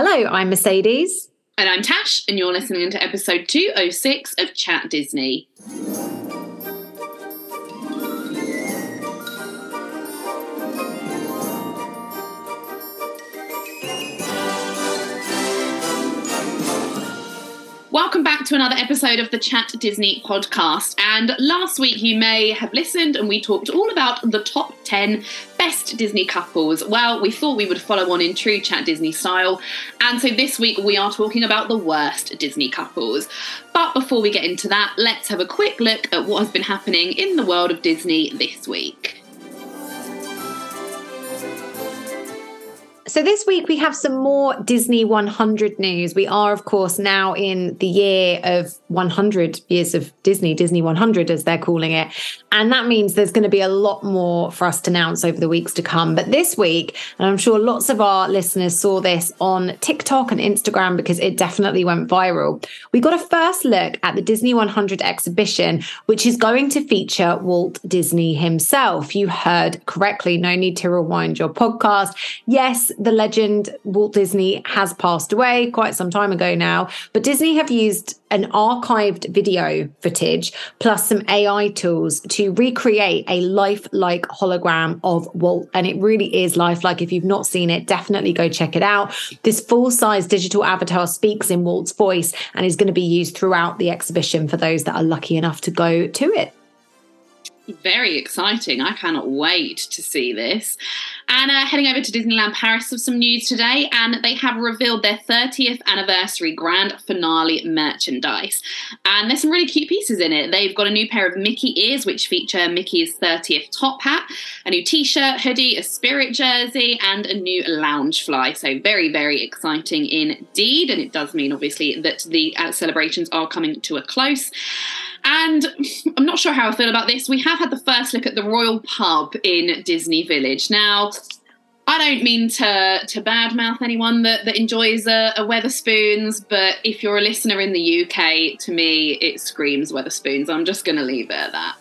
Hello, I'm Mercedes. And I'm Tash, and you're listening to episode 206 of Chat Disney. Welcome back to another episode of the Chat Disney podcast. And last week, you may have listened, and we talked all about the top 10 best Disney couples. Well, we thought we would follow on in true Chat Disney style. And so this week, we are talking about the worst Disney couples. But before we get into that, let's have a quick look at what has been happening in the world of Disney this week. So, this week we have some more Disney 100 news. We are, of course, now in the year of 100 years of Disney, Disney 100, as they're calling it. And that means there's going to be a lot more for us to announce over the weeks to come. But this week, and I'm sure lots of our listeners saw this on TikTok and Instagram because it definitely went viral, we got a first look at the Disney 100 exhibition, which is going to feature Walt Disney himself. You heard correctly, no need to rewind your podcast. Yes, the legend Walt Disney has passed away quite some time ago now, but Disney have used an archived video footage plus some AI tools to recreate a lifelike hologram of Walt. And it really is lifelike. If you've not seen it, definitely go check it out. This full size digital avatar speaks in Walt's voice and is going to be used throughout the exhibition for those that are lucky enough to go to it very exciting. I cannot wait to see this. Uh, heading over to Disneyland Paris with some news today, and they have revealed their 30th anniversary grand finale merchandise. And there's some really cute pieces in it. They've got a new pair of Mickey ears, which feature Mickey's 30th top hat, a new t shirt, hoodie, a spirit jersey, and a new Loungefly. So, very, very exciting indeed. And it does mean, obviously, that the uh, celebrations are coming to a close. And I'm not sure how I feel about this. We have had the first look at the Royal Pub in Disney Village. Now, I don't mean to to badmouth anyone that, that enjoys a, a Wetherspoons, but if you're a listener in the UK, to me it screams Wetherspoons. I'm just going to leave it at that.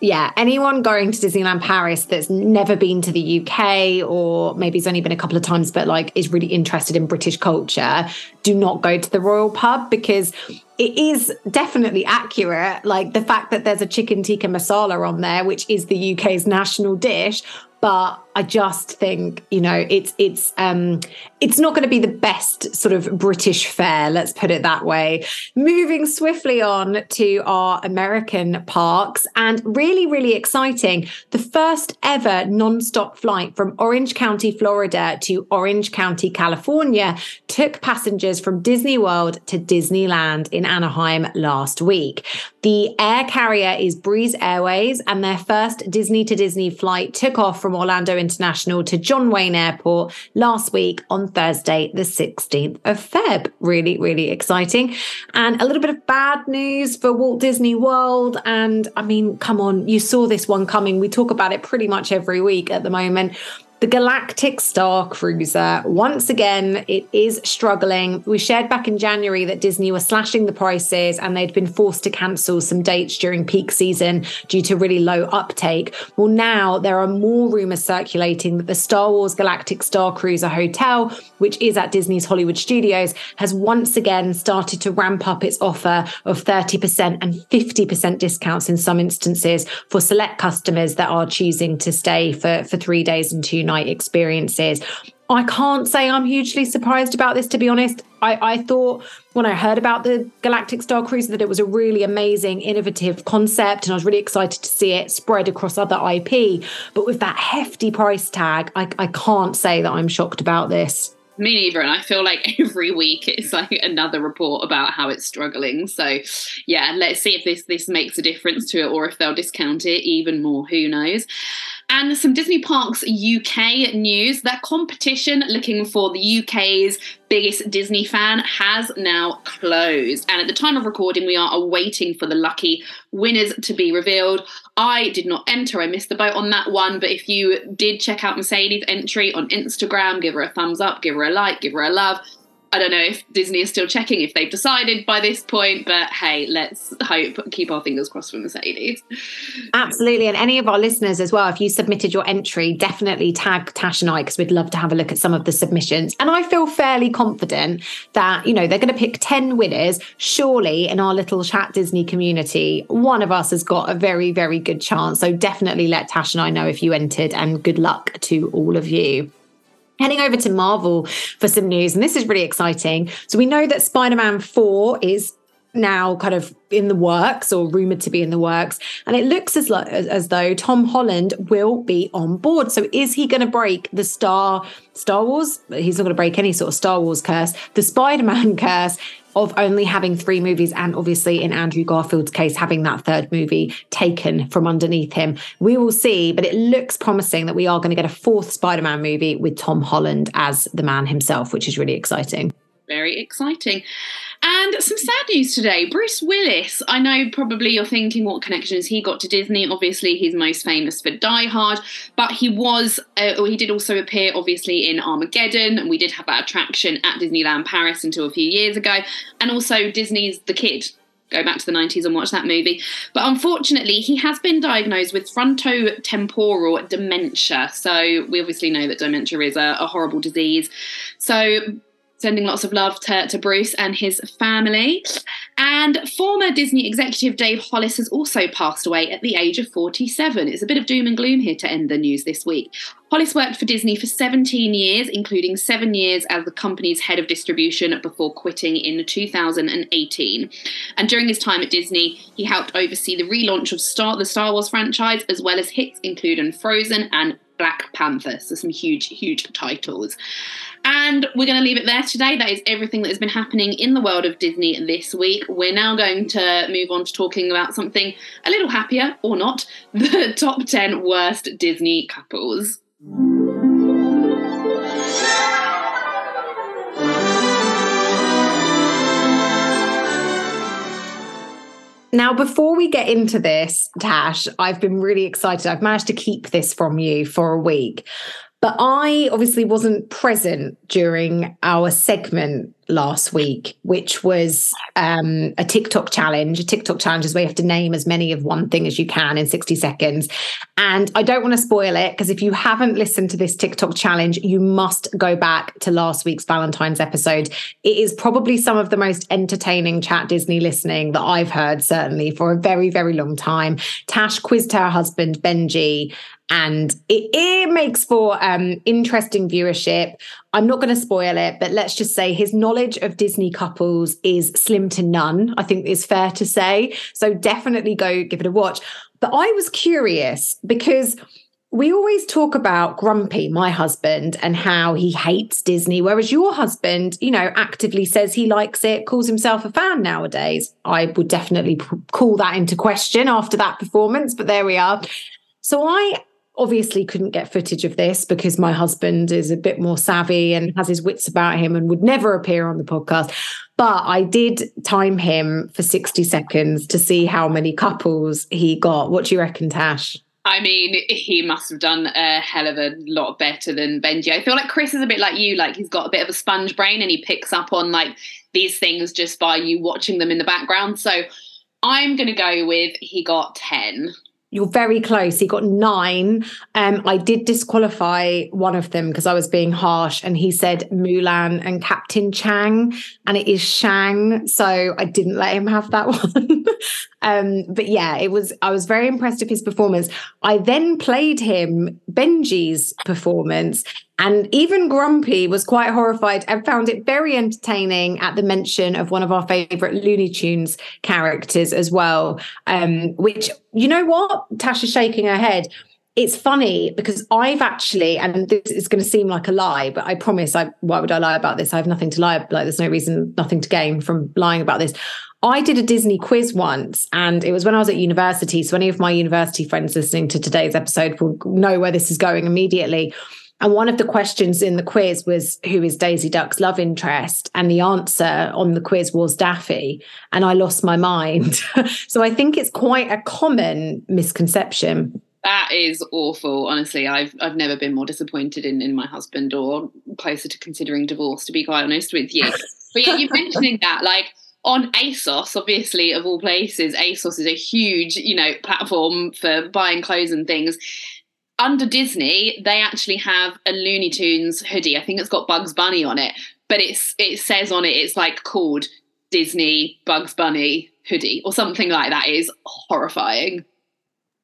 Yeah, anyone going to Disneyland Paris that's never been to the UK or maybe has only been a couple of times, but like is really interested in British culture, do not go to the Royal Pub because it is definitely accurate. Like the fact that there's a chicken tikka masala on there, which is the UK's national dish, but I just think you know it's it's um it's not going to be the best sort of British fare, let's put it that way. Moving swiftly on to our American parks, and really really exciting, the first ever non-stop flight from Orange County, Florida to Orange County, California, took passengers from Disney World to Disneyland in Anaheim last week. The air carrier is Breeze Airways, and their first Disney to Disney flight took off from Orlando International to John Wayne Airport last week on Thursday, the 16th of Feb. Really, really exciting. And a little bit of bad news for Walt Disney World. And I mean, come on, you saw this one coming. We talk about it pretty much every week at the moment. The Galactic Star Cruiser, once again, it is struggling. We shared back in January that Disney were slashing the prices and they'd been forced to cancel some dates during peak season due to really low uptake. Well, now there are more rumors circulating that the Star Wars Galactic Star Cruiser Hotel, which is at Disney's Hollywood Studios, has once again started to ramp up its offer of 30% and 50% discounts in some instances for select customers that are choosing to stay for, for three days and two night experiences. I can't say I'm hugely surprised about this, to be honest. I, I thought when I heard about the Galactic Star Cruiser that it was a really amazing, innovative concept, and I was really excited to see it spread across other IP. But with that hefty price tag, I, I can't say that I'm shocked about this. Me neither. And I feel like every week it's like another report about how it's struggling. So yeah, let's see if this this makes a difference to it or if they'll discount it even more. Who knows? And some Disney Parks UK news. That competition looking for the UK's biggest Disney fan has now closed. And at the time of recording, we are awaiting for the lucky winners to be revealed. I did not enter, I missed the boat on that one. But if you did check out Mercedes' entry on Instagram, give her a thumbs up, give her a like, give her a love I don't know if Disney is still checking if they've decided by this point, but hey, let's hope, keep our fingers crossed for Mercedes. Absolutely. And any of our listeners as well, if you submitted your entry, definitely tag Tash and I because we'd love to have a look at some of the submissions. And I feel fairly confident that, you know, they're going to pick 10 winners. Surely in our little chat Disney community, one of us has got a very, very good chance. So definitely let Tash and I know if you entered and good luck to all of you. Heading over to Marvel for some news, and this is really exciting. So, we know that Spider Man 4 is now kind of in the works or rumored to be in the works and it looks as, lo- as though tom holland will be on board so is he going to break the star star wars he's not going to break any sort of star wars curse the spider-man curse of only having three movies and obviously in Andrew Garfield's case having that third movie taken from underneath him. We will see, but it looks promising that we are going to get a fourth Spider-Man movie with Tom Holland as the man himself, which is really exciting. Very exciting. And some sad news today. Bruce Willis. I know probably you're thinking what connections he got to Disney. Obviously, he's most famous for Die Hard, but he was, uh, he did also appear obviously in Armageddon, and we did have that attraction at Disneyland Paris until a few years ago. And also Disney's The Kid, go back to the 90s and watch that movie. But unfortunately, he has been diagnosed with frontotemporal dementia. So we obviously know that dementia is a, a horrible disease. So sending lots of love to, to Bruce and his family. And former Disney executive Dave Hollis has also passed away at the age of 47. It's a bit of doom and gloom here to end the news this week. Hollis worked for Disney for 17 years, including seven years as the company's head of distribution before quitting in 2018. And during his time at Disney, he helped oversee the relaunch of Star, the Star Wars franchise, as well as hits including Frozen and Black Panther. So, some huge, huge titles. And we're going to leave it there today. That is everything that has been happening in the world of Disney this week. We're now going to move on to talking about something a little happier or not the top 10 worst Disney couples. Now, before we get into this, Tash, I've been really excited. I've managed to keep this from you for a week. But I obviously wasn't present during our segment last week, which was um, a TikTok challenge. A TikTok challenge is where you have to name as many of one thing as you can in 60 seconds. And I don't want to spoil it because if you haven't listened to this TikTok challenge, you must go back to last week's Valentine's episode. It is probably some of the most entertaining chat Disney listening that I've heard, certainly for a very, very long time. Tash quizzed her husband, Benji, and it, it makes for um, interesting viewership. I'm not going to spoil it, but let's just say his knowledge of Disney couples is slim to none, I think is fair to say. So definitely go give it a watch. But I was curious because we always talk about Grumpy, my husband, and how he hates Disney, whereas your husband, you know, actively says he likes it, calls himself a fan nowadays. I would definitely call that into question after that performance, but there we are. So I obviously couldn't get footage of this because my husband is a bit more savvy and has his wits about him and would never appear on the podcast. But I did time him for 60 seconds to see how many couples he got. What do you reckon, Tash? I mean, he must have done a hell of a lot better than Benji. I feel like Chris is a bit like you, like he's got a bit of a sponge brain and he picks up on like these things just by you watching them in the background. So I'm going to go with he got 10. You're very close. He got nine. Um, I did disqualify one of them because I was being harsh, and he said Mulan and Captain Chang, and it is Shang. So I didn't let him have that one. um, but yeah, it was. I was very impressed with his performance. I then played him Benji's performance, and even Grumpy was quite horrified and found it very entertaining at the mention of one of our favorite Looney Tunes characters as well. Um, which, you know what? Tasha's shaking her head. It's funny because I've actually, and this is going to seem like a lie, but I promise I why would I lie about this? I have nothing to lie about. Like there's no reason, nothing to gain from lying about this. I did a Disney quiz once, and it was when I was at university. So any of my university friends listening to today's episode will know where this is going immediately. And one of the questions in the quiz was, Who is Daisy Duck's love interest? And the answer on the quiz was Daffy. And I lost my mind. so I think it's quite a common misconception. That is awful. Honestly, I've I've never been more disappointed in, in my husband or closer to considering divorce, to be quite honest with you. but yeah, you're mentioning that, like on ASOS, obviously, of all places, ASOS is a huge, you know, platform for buying clothes and things. Under Disney, they actually have a Looney Tunes hoodie. I think it's got Bugs Bunny on it, but it's it says on it it's like called Disney Bugs Bunny hoodie or something like that. It is horrifying.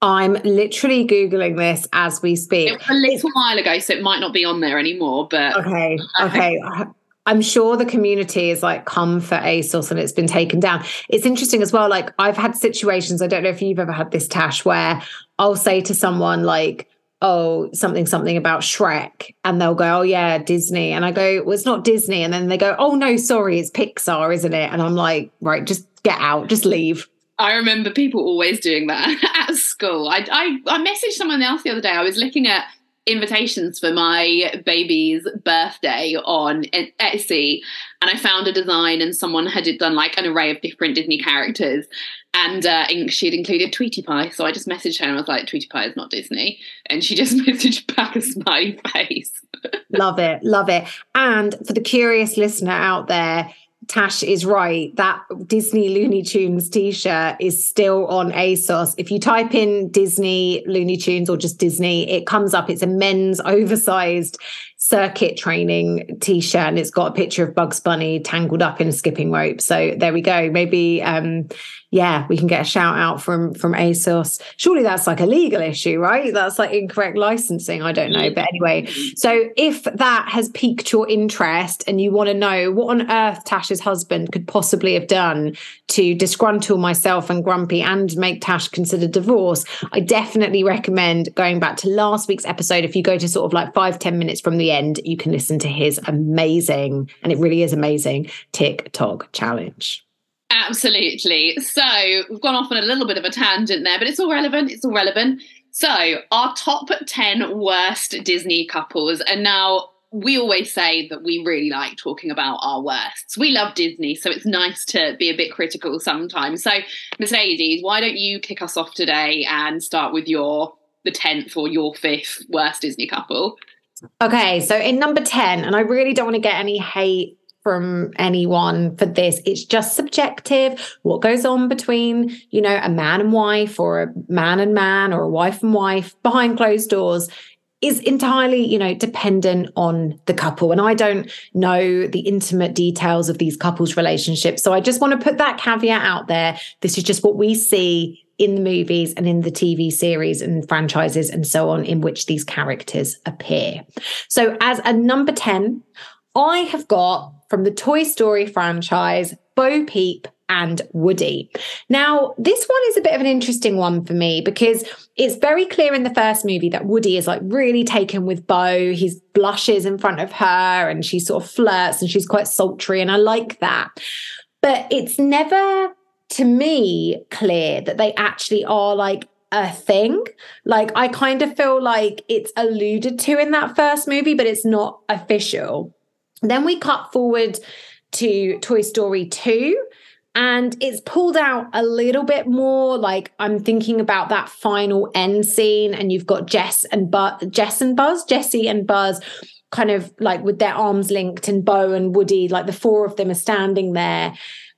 I'm literally googling this as we speak. It was a little while ago, so it might not be on there anymore. But okay, okay. I'm sure the community is like come for ASOS and it's been taken down. It's interesting as well. Like I've had situations, I don't know if you've ever had this Tash, where I'll say to someone like, oh, something, something about Shrek. And they'll go, oh, yeah, Disney. And I go, well, it's not Disney. And then they go, oh, no, sorry, it's Pixar, isn't it? And I'm like, right, just get out, just leave. I remember people always doing that at school. I, I, I messaged someone else the other day. I was looking at invitations for my baby's birthday on Etsy and I found a design and someone had done like an array of different Disney characters and uh, she had included Tweety Pie. So I just messaged her and I was like, Tweety Pie is not Disney. And she just messaged back a smiley face. love it. Love it. And for the curious listener out there, Tash is right. That Disney Looney Tunes t shirt is still on ASOS. If you type in Disney Looney Tunes or just Disney, it comes up. It's a men's oversized circuit training t-shirt and it's got a picture of Bugs Bunny tangled up in a skipping rope. So there we go. Maybe um yeah, we can get a shout out from from ASOS. Surely that's like a legal issue, right? That's like incorrect licensing. I don't know. Mm. But anyway, so if that has piqued your interest and you want to know what on earth Tash's husband could possibly have done to disgruntle myself and Grumpy and make Tash consider divorce, I definitely recommend going back to last week's episode. If you go to sort of like five ten minutes from the end, you can listen to his amazing, and it really is amazing, TikTok challenge. Absolutely. So we've gone off on a little bit of a tangent there, but it's all relevant. It's all relevant. So, our top 10 worst Disney couples. And now we always say that we really like talking about our worsts. We love Disney, so it's nice to be a bit critical sometimes. So, Mercedes, why don't you kick us off today and start with your the 10th or your fifth worst Disney couple? Okay, so in number 10, and I really don't want to get any hate from anyone for this. It's just subjective. What goes on between, you know, a man and wife or a man and man or a wife and wife behind closed doors is entirely, you know, dependent on the couple. And I don't know the intimate details of these couples' relationships. So I just want to put that caveat out there. This is just what we see in the movies and in the TV series and franchises and so on in which these characters appear. So as a number 10, I have got from the Toy Story franchise, Bo Peep and Woody. Now, this one is a bit of an interesting one for me because it's very clear in the first movie that Woody is like really taken with Bo. He blushes in front of her and she sort of flirts and she's quite sultry. And I like that. But it's never, to me, clear that they actually are like a thing. Like, I kind of feel like it's alluded to in that first movie, but it's not official. Then we cut forward to Toy Story 2 and it's pulled out a little bit more. Like i'm thinking about that final end scene and you've got jess and buzz jess and buzz jessie and buzz kind of like with their arms linked and bo and woody like the four of them are standing there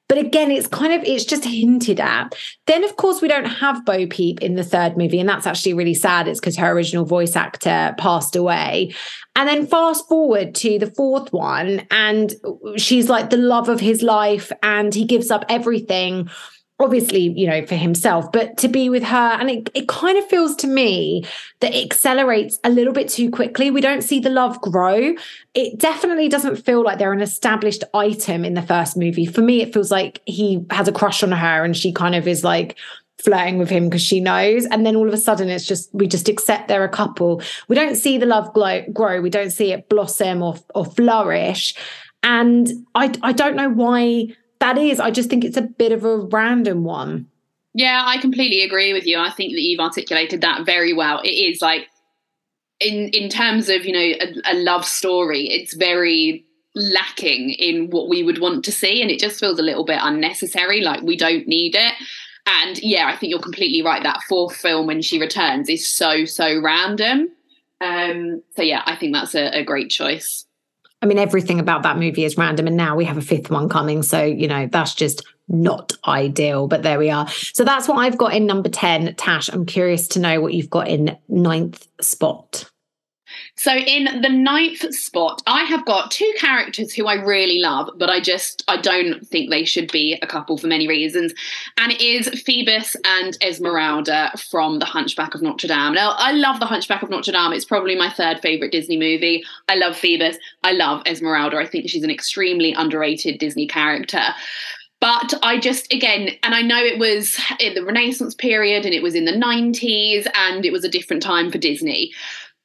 but again, it's kind of it's just hinted at. Then, of course, we don't have Bo Peep in the third movie, and that's actually really sad. It's because her original voice actor passed away. And then fast forward to the fourth one, and she's like the love of his life, and he gives up everything obviously, you know, for himself, but to be with her. And it, it kind of feels to me that it accelerates a little bit too quickly. We don't see the love grow. It definitely doesn't feel like they're an established item in the first movie. For me, it feels like he has a crush on her and she kind of is like, flirting with him because she knows and then all of a sudden it's just we just accept they're a couple we don't see the love glow, grow we don't see it blossom or or flourish and i i don't know why that is, I just think it's a bit of a random one. Yeah, I completely agree with you. I think that you've articulated that very well. It is like in in terms of you know a, a, love story, it's very lacking in what we would want to see, and it just feels a little bit unnecessary. Like we don't need it. And yeah, I think you're completely right. That fourth film when she returns is so, so random. Um, so yeah, I think that's a, a great choice. I mean, everything about that movie is random. And now we have a fifth one coming. So, you know, that's just not ideal. But there we are. So that's what I've got in number 10. Tash, I'm curious to know what you've got in ninth spot. So in the ninth spot, I have got two characters who I really love, but I just I don't think they should be a couple for many reasons. And it is Phoebus and Esmeralda from The Hunchback of Notre Dame. Now, I love The Hunchback of Notre Dame. It's probably my third favorite Disney movie. I love Phoebus. I love Esmeralda. I think she's an extremely underrated Disney character. But I just, again, and I know it was in the Renaissance period and it was in the 90s and it was a different time for Disney.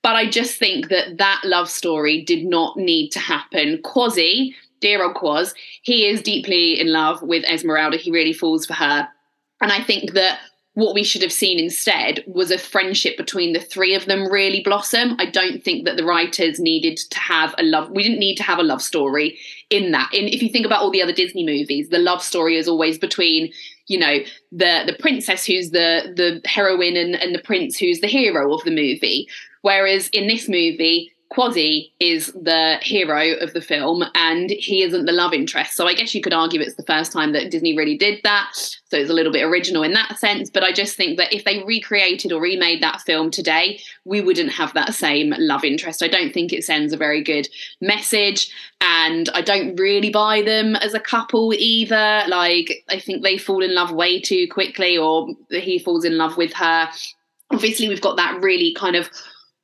But I just think that that love story did not need to happen. Quasi, dear old Quaz, he is deeply in love with Esmeralda. He really falls for her. And I think that what we should have seen instead was a friendship between the three of them really blossom. I don't think that the writers needed to have a love. We didn't need to have a love story in that. In if you think about all the other Disney movies, the love story is always between you know the the princess who's the the heroine and, and the prince who's the hero of the movie. Whereas in this movie, Quasi is the hero of the film and he isn't the love interest. So I guess you could argue it's the first time that Disney really did that. So it's a little bit original in that sense. But I just think that if they recreated or remade that film today, we wouldn't have that same love interest. I don't think it sends a very good message. And I don't really buy them as a couple either. Like, I think they fall in love way too quickly, or he falls in love with her. Obviously, we've got that really kind of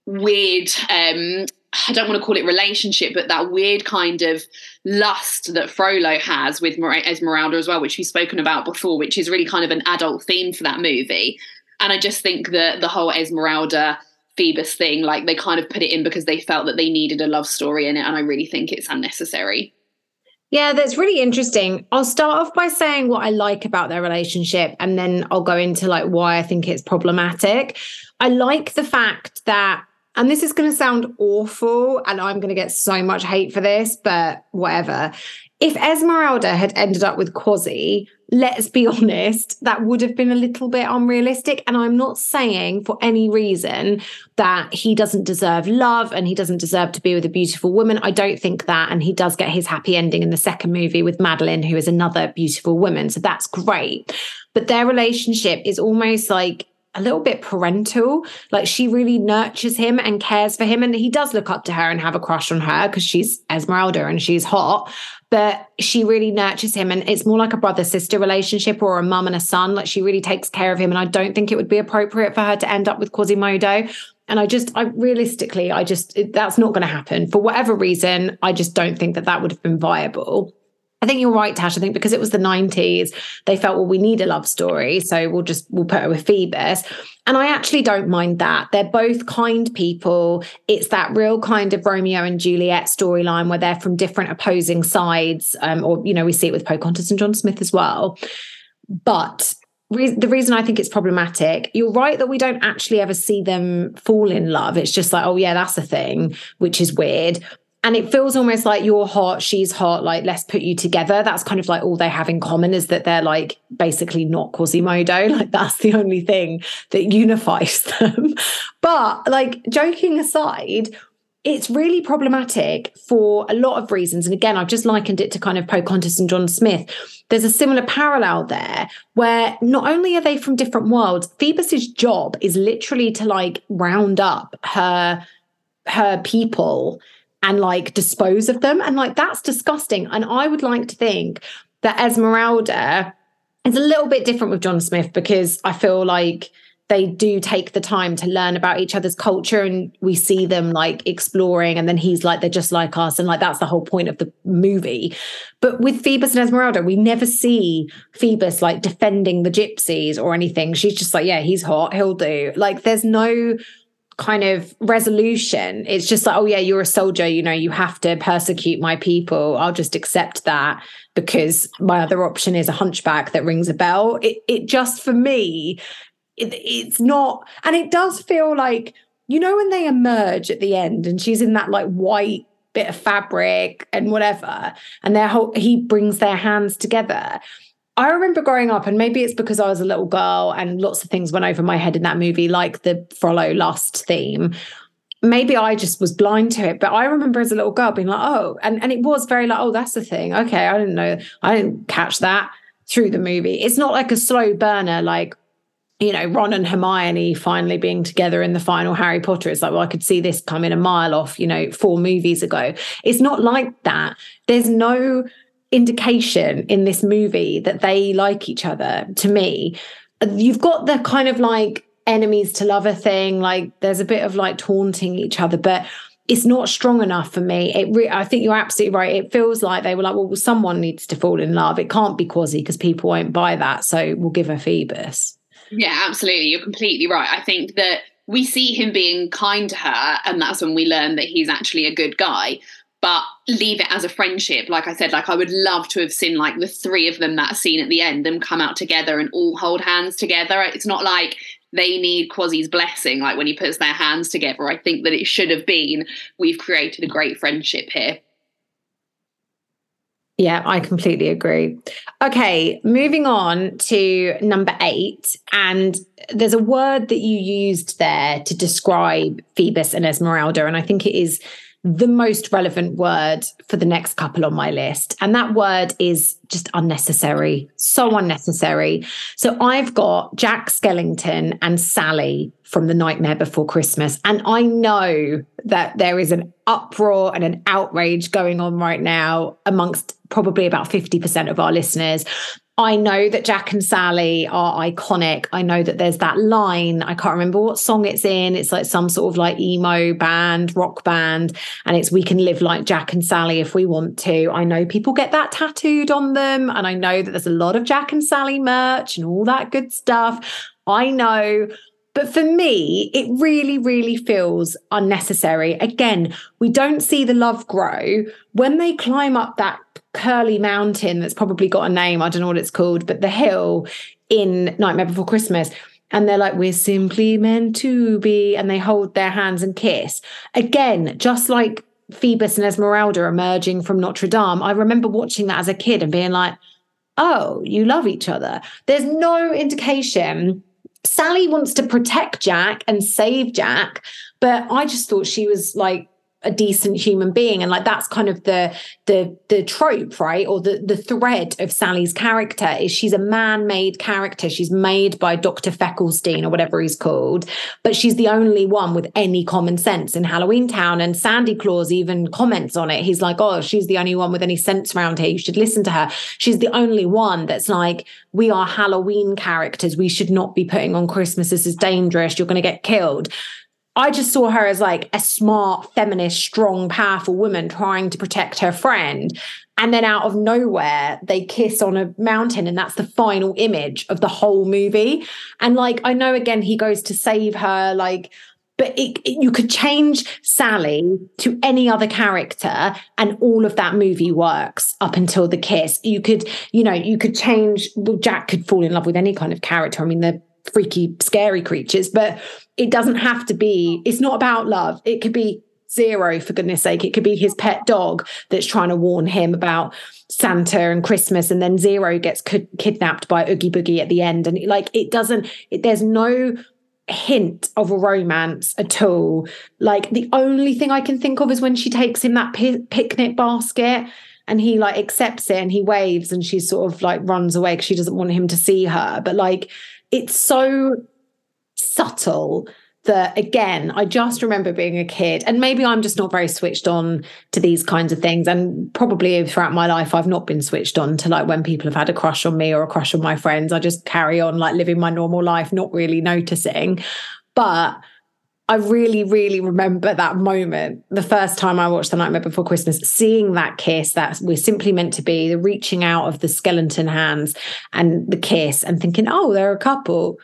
weird um I don't want to call it relationship, but that weird kind of lust that Frollo has with Esmeralda as well, which we've spoken about before, which is really kind of an adult theme for that movie. And I just think that the whole Esmeralda Phoebus thing, like they kind of put it in because they felt that they needed a love story in it. And I really think it's unnecessary. Yeah, that's really interesting. I'll start off by saying what I like about their relationship, and then I'll go into like why I think it's problematic. I like the fact that and this is going to sound awful, and I'm going to get so much hate for this, but whatever. If Esmeralda had ended up with Quasi, let's be honest, that would have been a little bit unrealistic. And I'm not saying for any reason that he doesn't deserve love and he doesn't deserve to be with a beautiful woman. I don't think that. And he does get his happy ending in the second movie with Madellaine, who is another beautiful woman. So that's great. But their relationship is almost like a little bit parental. Like she really nurtures him and cares for him. And he does look up to her and have a crush on her because she's Esmeralda and she's hot. But she really nurtures him. And it's more like a brother sister relationship or a mum and a son. Like she really takes care of him. And I don't think it would be appropriate for her to end up with Quasimodo. And I just, I realistically, I just, that's not going to happen for whatever reason. I just don't think that that would have been viable. I think you're right, Tash. I think because it was the 90s, they felt, well, we need a love story. So we'll just, we'll put her with Phoebus. And I actually don't mind that. They're both kind people. It's that real kind of Romeo and Juliet storyline where they're from different opposing sides. Um, or, you know, we see it with Pocahontas and John Smith as well. But re- the reason I think it's problematic, you're right that we don't actually ever see them fall in love. It's just like, oh, yeah, that's a thing, which is weird and it feels almost like you're hot she's hot like let's put you together. That's kind of like all they have in common is that they're like basically not quasimodo. Like that's the only thing that unifies them. But like joking aside it's really problematic for a lot of reasons. And again i've just likened it to kind of pocahontas and john smith. There's a similar parallel there where not only are they from different worlds phoebus's job is literally to like round up her her people and like dispose of them. And like that's disgusting. And I would like to think that Esmeralda is a little bit different with John Smith because I feel like they do take the time to learn about each other's culture and we see them like exploring and then he's like they're just like us. And like that's the whole point of the movie. But with phoebus and esmeralda we never see phoebus like defending the gypsies or anything. She's just like yeah he's hot. He'll do. Like there's no kind of resolution. It's just like, oh, yeah, you're a soldier, you know, you have to persecute my people. I'll just accept that because my other option is a hunchback that rings a bell. It, it just for me, it, it's not, and it does feel like, you know, when they emerge at the end and she's in that like white bit of fabric and whatever, and their whole, he brings their hands together. I remember growing up, and maybe it's because I was a little girl and lots of things went over my head in that movie, like the Frollo lust theme. Maybe I just was blind to it, but I remember as a little girl being like, oh, and, and it was very like, oh, that's the thing. Okay, I didn't know, I didn't catch that through the movie. It's not like a slow burner, like, you know, Ron and Hermione finally being together in the final Harry Potter. It's like, well, I could see this coming a mile off, you know, four movies ago. It's not like that. There's no indication in this movie that they like each other to me. You've got the kind of like enemies to lover thing like there's a bit of like taunting each other but it's not strong enough for me. It re- i think you're absolutely right. It feels like they were like well someone needs to fall in love. It can't be quasi because people won't buy that so we'll give her phoebus. Yeah absolutely. You're completely right. I think that we see him being kind to her and that's when we learn that he's actually a good guy but leave it as a friendship. Like I said, like I would love to have seen like the three of them that scene at the end, them come out together and all hold hands together. It's not like they need Quasi's blessing, like when he puts their hands together. I think that it should have been we've created a great friendship here. Yeah, I completely agree. Okay, moving on to number eight. And there's a word that you used there to describe Phoebus and Esmeralda. And I think it is the most relevant word for the next couple on my list. And that word is just unnecessary, so unnecessary. So I've got Jack Skellington and Sally from The Nightmare Before Christmas. And I know that there is an uproar and an outrage going on right now amongst probably about 50% of our listeners I know that Jack and Sally are iconic. I know that there's that line. I can't remember what song it's in. It's like some sort of like emo band, rock band, and it's We Can Live Like Jack and Sally if we want to. I know people get that tattooed on them. And I know that there's a lot of Jack and Sally merch and all that good stuff. I know. But for me, it really, really feels unnecessary. Again, we don't see the love grow. When they climb up that curly mountain that's probably got a name. I don't know what it's called, but the hill in Nightmare Before Christmas. And they're like, we're simply meant to be. And they hold their hands and kiss. Again, just like Phoebus and Esmeralda emerging from Notre Dame, I remember watching that as a kid and being like, oh, you love each other. There's no indication. Sally wants to protect Jack and save Jack, but I just thought she was like a decent human being. And like that's kind of the the the trope right? Or the the thread of Sally's character is she's a man-made character. She's made by Dr. Feckelstein or whatever he's called but she's the only one with any common sense in Halloween Town. And Sandy Claus even comments on it. He's like oh she's the only one with any sense around here. You should listen to her. She's the only one that's like we are Halloween characters. We should not be putting on Christmas. This is dangerous. You're going to get killed I just saw her as like a smart, feminist, strong, powerful woman trying to protect her friend. And then out of nowhere, they kiss on a mountain, and that's the final image of the whole movie. And like, I know again, he goes to save her, like, but it, it, you could change Sally to any other character, and all of that movie works up until the kiss. You could, you know, you could change. Well, Jack could fall in love with any kind of character. I mean, they're freaky, scary creatures, but it doesn't have to be, it's not about love. It could be zero, for goodness sake. It could be his pet dog that's trying to warn him about Santa and Christmas, and then Zero gets kidnapped by Oogie Boogie at the end. And like, it doesn't, it, there's no hint of a romance at all. Like, the only thing I can think of is when she takes him that pi- picnic basket and he like accepts it and he waves and she sort of like runs away because she doesn't want him to see her. But like, it's so subtle that again i just remember being a kid and maybe i'm just not very switched on to these kinds of things and probably throughout my life i've not been switched on to like when people have had a crush on me or a crush on my friends. I just carry on like living my normal life not really noticing. But I really, really remember that moment. The first time I watched The Nightmare Before Christmas, seeing that kiss that we're simply meant to be, the reaching out of the skeleton hands and the kiss, and thinking, oh, they're a couple.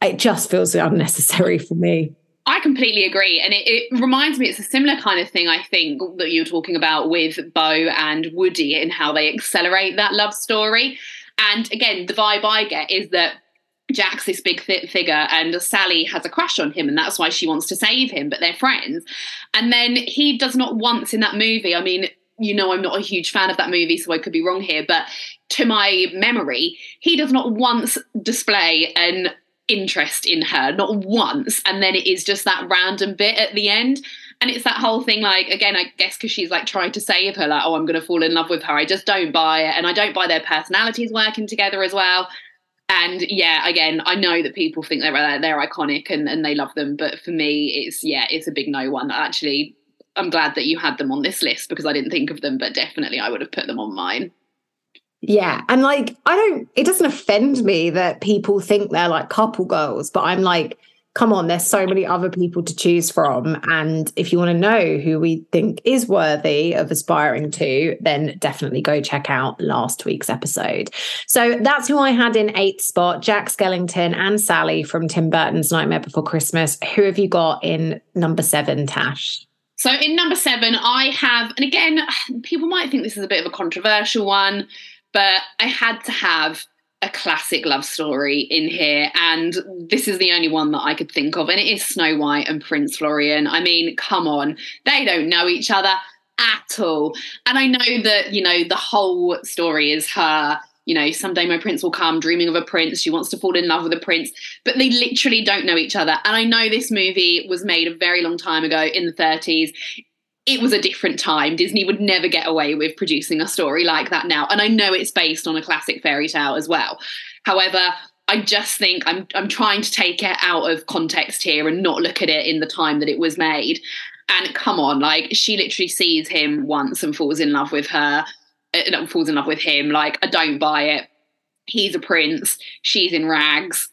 It just feels unnecessary for me. I completely agree. And it, it, reminds me, it's a similar kind of thing, I think, that you were talking about with Bo and Woody and how they accelerate that love story. And again, the vibe I get is that Jack's this big th- figure, and Sally has a crush on him, and that's why she wants to save him, but they're friends. And then he does not once in that movie, I mean, you know I'm not a huge fan of that movie, so I could be wrong here, but to my memory, he does not once display an interest in her, not once. And then it is just that random bit at the end. And it's that whole thing, like, again, I guess because she's like trying to save her, like, oh, I'm going to fall in love with her. I just don't buy it. And I don't buy their personalities working together as well. And yeah, again, I know that people think they're uh, they're iconic and, and they love them, but for me, it's yeah, it's a big no one. Actually, I'm glad that you had them on this list because I didn't think of them, but definitely I would have put them on mine. Yeah. And like, I don't, it doesn't offend me that people think they're like couple goals, but I'm like, come on, there's so many other people to choose from. And if you want to know who we think is worthy of aspiring to, then definitely go check out last week's episode. So that's who I had in eighth spot Jack Skellington and Sally from Tim Burton's Nightmare Before Christmas. Who have you got in number seven, Tash? So in number seven, I have, and again, people might think this is a bit of a controversial one but I had to have a classic love story in here, and this is the only one that I could think of, and it is Snow White and Prince Florian. I mean, come on, they don't know each other at all. And I know that, you know, the whole story is her you know, someday my prince will come, dreaming of a prince. She wants to fall in love with a prince, but they literally don't know each other. And I know this movie was made a very long time ago in the 30s it was a different time. Disney would never get away with producing a story like that now. And I know it's based on a classic fairy tale as well. However, I just think I'm I'm trying to take it out of context here and not look at it in the time that it was made. And come on, like she literally sees him once and falls in love with her, uh, falls in love with him. Like I don't buy it. He's a prince. She's in rags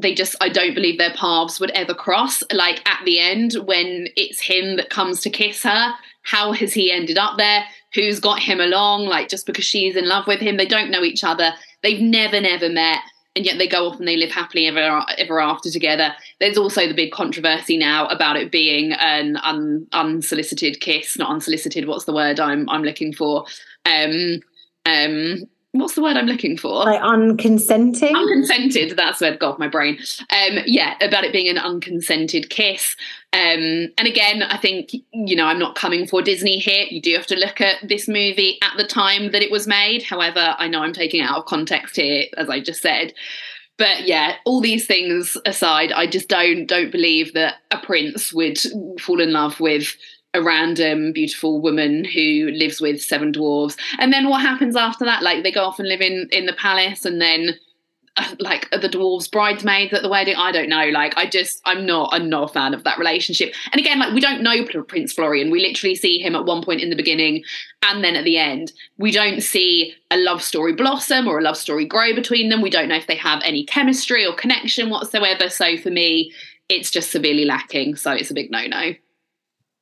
they just I don't believe their paths would ever cross. Like at the end, when it's him that comes to kiss her, how has he ended up there? Who's got him along? Like just because she's in love with him, they don't know each other. They've never, never met, and yet they go off and they live happily ever ever after together. There's also the big controversy now about it being an un, unsolicited kiss, not unsolicited. What's the word I'm I'm looking for? Um, um, what's the word I'm looking for? Like unconsenting. Unconsented. That's where God, my brain. Um, yeah, about it being an unconsented kiss. Um, and again, I think you know I'm not coming for Disney here. You do have to look at this movie at the time that it was made. However, I know I'm taking it out of context here, as I just said. But yeah, all these things aside, I just don't don't believe that a prince would fall in love with a random beautiful woman who lives with seven dwarves. And then what happens after that? Like they go off and live in in the palace and then uh, like the dwarves bridesmaids at the wedding? I don't know. Like i just i'm not i'm not a fan of that relationship. And again like we don't know prince florian. We literally see him at one point in the beginning and then at the end. We don't see a love story blossom or a love story grow between them. We don't know if they have any chemistry or connection whatsoever. So for me it's just severely lacking. So it's a big no no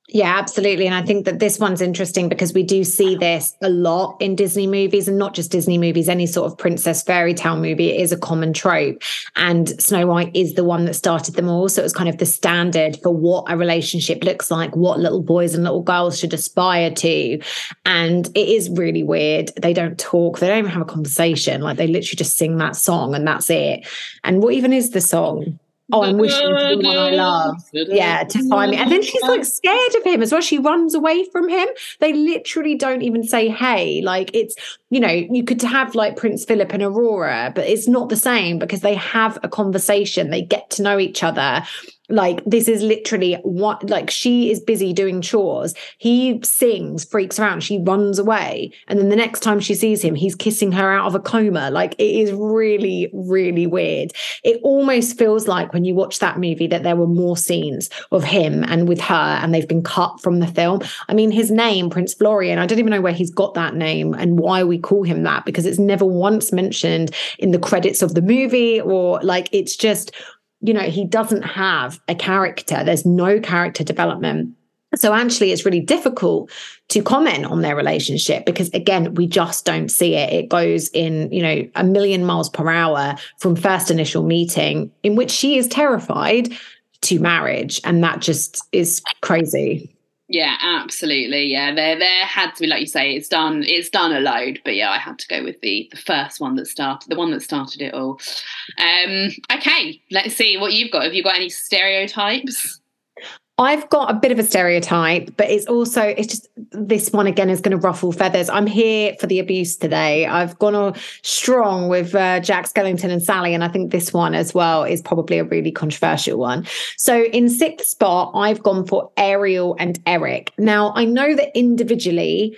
yeah, absolutely. And I think that this one's interesting because we do see this a lot in Disney movies and not just Disney movies, any sort of princess fairy tale movie is a common trope. And Snow White is the one that started them all. So it was kind of the standard for what a relationship looks like, what little boys and little girls should aspire to. And it is really weird. They don't talk, they don't even have a conversation. Like they literally just sing that song and that's it. And what even is the song? Oh, I'm wishing for the one I love. Yeah, to find me. And then she's like scared of him as well. She runs away from him. They literally don't even say hey. Like it's, you know, you could have like Prince Philip and Aurora, but it's not the same because they have a conversation. They get to know each other like this is literally what like she is busy doing chores. He sings freaks around she runs away and then the next time she sees him he's kissing her out of a coma. Like it is really really weird. It almost feels like when you watch that movie that there were more scenes of him and with her and they've been cut from the film. I mean his name prince florian i don't even know where he's got that name and why we call him that because it's never once mentioned in the credits of the movie or like it's just you know, he doesn't have a character. There's no character development. So actually, it's really difficult to comment on their relationship because again, we just don't see it. It goes in, you know, a million miles per hour from first initial meeting, in which she is terrified to marriage. And that just is crazy. Yeah, absolutely. Yeah, there there had to be, like you say, it's done. It's done a load, but yeah, I had to go with the the first one that started, the one that started it all. Um, okay, let's see what you've got. Have you got any stereotypes? I've got a bit of a stereotype, but it's also it's just this one again is going to ruffle feathers. I'm here for the abuse today. I've gone all strong with uh, Jack Skellington and Sally, and I think this one as well is probably a really controversial one. So in sixth spot, I've gone for Ariel and Eric. Now I know that individually.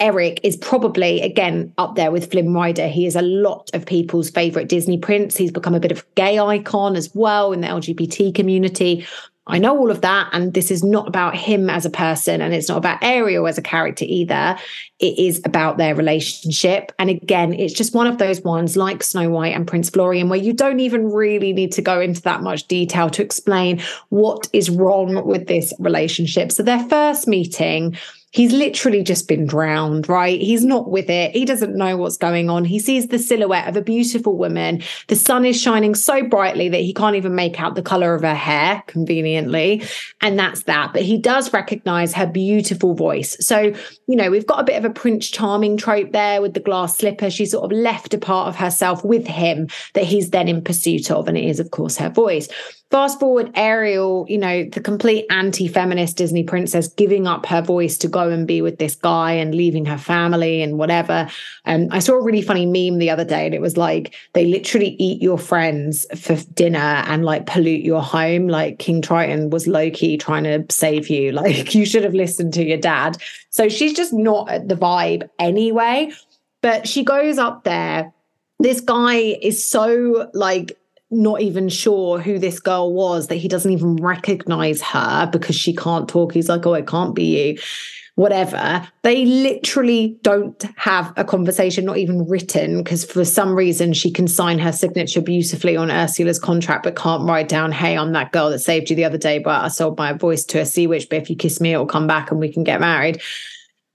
Eric is probably again up there with Flynn Rider. He is a lot of people's favorite Disney prince. He's become a bit of a gay icon as well in the LGBT community. I know all of that. And this is not about him as a person and it's not about Ariel as a character either. It is about their relationship. And again, it's just one of those ones like Snow White and Prince Florian, where you don't even really need to go into that much detail to explain what is wrong with this relationship. So their first meeting, he's literally just been drowned, right? He's not with it. He doesn't know what's going on. He sees the silhouette of a beautiful woman. The sun is shining so brightly that he can't even make out the color of her hair conveniently. And that's that. But he does recognize her beautiful voice. So, you know, we've got a bit of a Prince Charming trope there with the glass slipper. She sort of left a part of herself with him that he's then in pursuit of. And it is, of course, her voice. Fast forward, Ariel, you know, the complete anti feminist Disney princess giving up her voice to go and be with this guy and leaving her family and whatever. And I saw a really funny meme the other day, and it was like they literally eat your friends for dinner and like pollute your home. Like King Triton was low key trying to save you. Like you should have listened to your dad. So she's just not at the vibe anyway. But she goes up there. This guy is so like not even sure who this girl was, that he doesn't even recognize her because she can't talk. He's like, oh, it can't be you, whatever. They literally don't have a conversation, not even written, because for some reason she can sign her signature beautifully on Ursula's contract, but can't write down, hey, I'm that girl that saved you the other day, but I sold my voice to a sea witch, but if you kiss me, it'll come back and we can get married.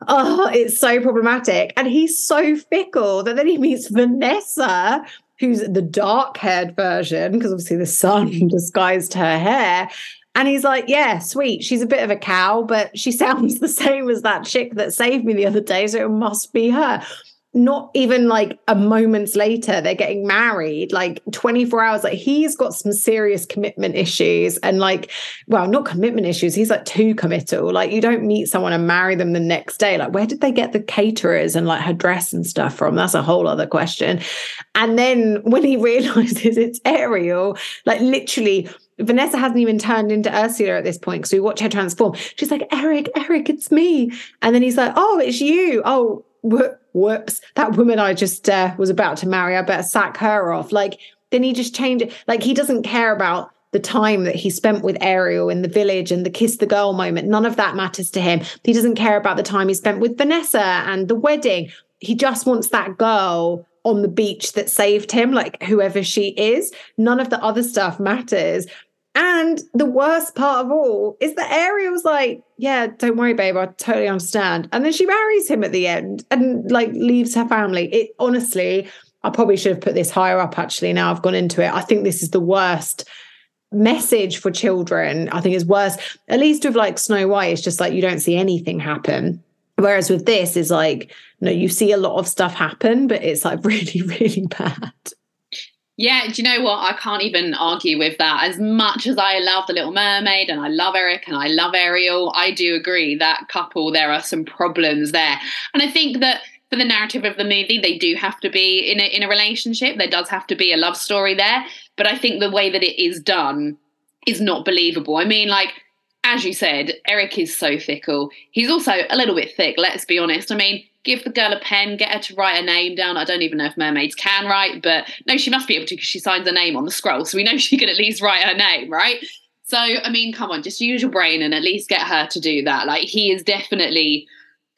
Oh, it's so problematic. And he's so fickle that then he meets Vanessa, who's the dark haired version, because obviously the sun disguised her hair. And he's like, Yeah, sweet. She's a bit of a cow, but she sounds the same as that chick that saved me the other day. So it must be her not even like a moments later they're getting married like 24 hours like he's got some serious commitment issues and like well not commitment issues he's like too committal like you don't meet someone and marry them the next day like where did they get the caterers and like her dress and stuff from that's a whole other question and then when he realizes it's ariel like literally Vanessa hasn't even turned into Ursula at this point because we watch her transform. She's like, Eric, Eric, it's me. And then he's like, Oh, it's you. Oh, whoops, that woman I just uh, was about to marry, I better sack her off. Like, then he just changed it. Like, he doesn't care about the time that he spent with Ariel in the village and the kiss the girl moment. None of that matters to him. He doesn't care about the time he spent with Vanessa and the wedding. He just wants that girl on the beach that saved him, like whoever she is. None of the other stuff matters. And the worst part of all is that Ariel's like, yeah, don't worry, babe, I totally understand. And then she marries him at the end and like leaves her family. It honestly, I probably should have put this higher up actually. Now I've gone into it. I think this is the worst message for children. I think it's worse. At least with like Snow White, it's just like you don't see anything happen. Whereas with this is like, you no, you see a lot of stuff happen, but it's like really, really bad. Yeah, do you know what? I can't even argue with that. As much as I love The Little Mermaid and I love Eric and I love Ariel, I do agree that couple, there are some problems there. And I think that for the narrative of the movie, they do have to be in a, in a relationship. There does have to be a love story there. But I think the way that it is done is not believable. I mean, like, as you said, Eric is so fickle. He's also a little bit thick, let's be honest. I mean, give the girl a pen, get her to write her name down. I don't even know if mermaids can write, but no, she must be able to because she signs her name on the scroll. So we know she can at least write her name, right? So, I mean, come on, just use your brain and at least get her to do that. Like, he is definitely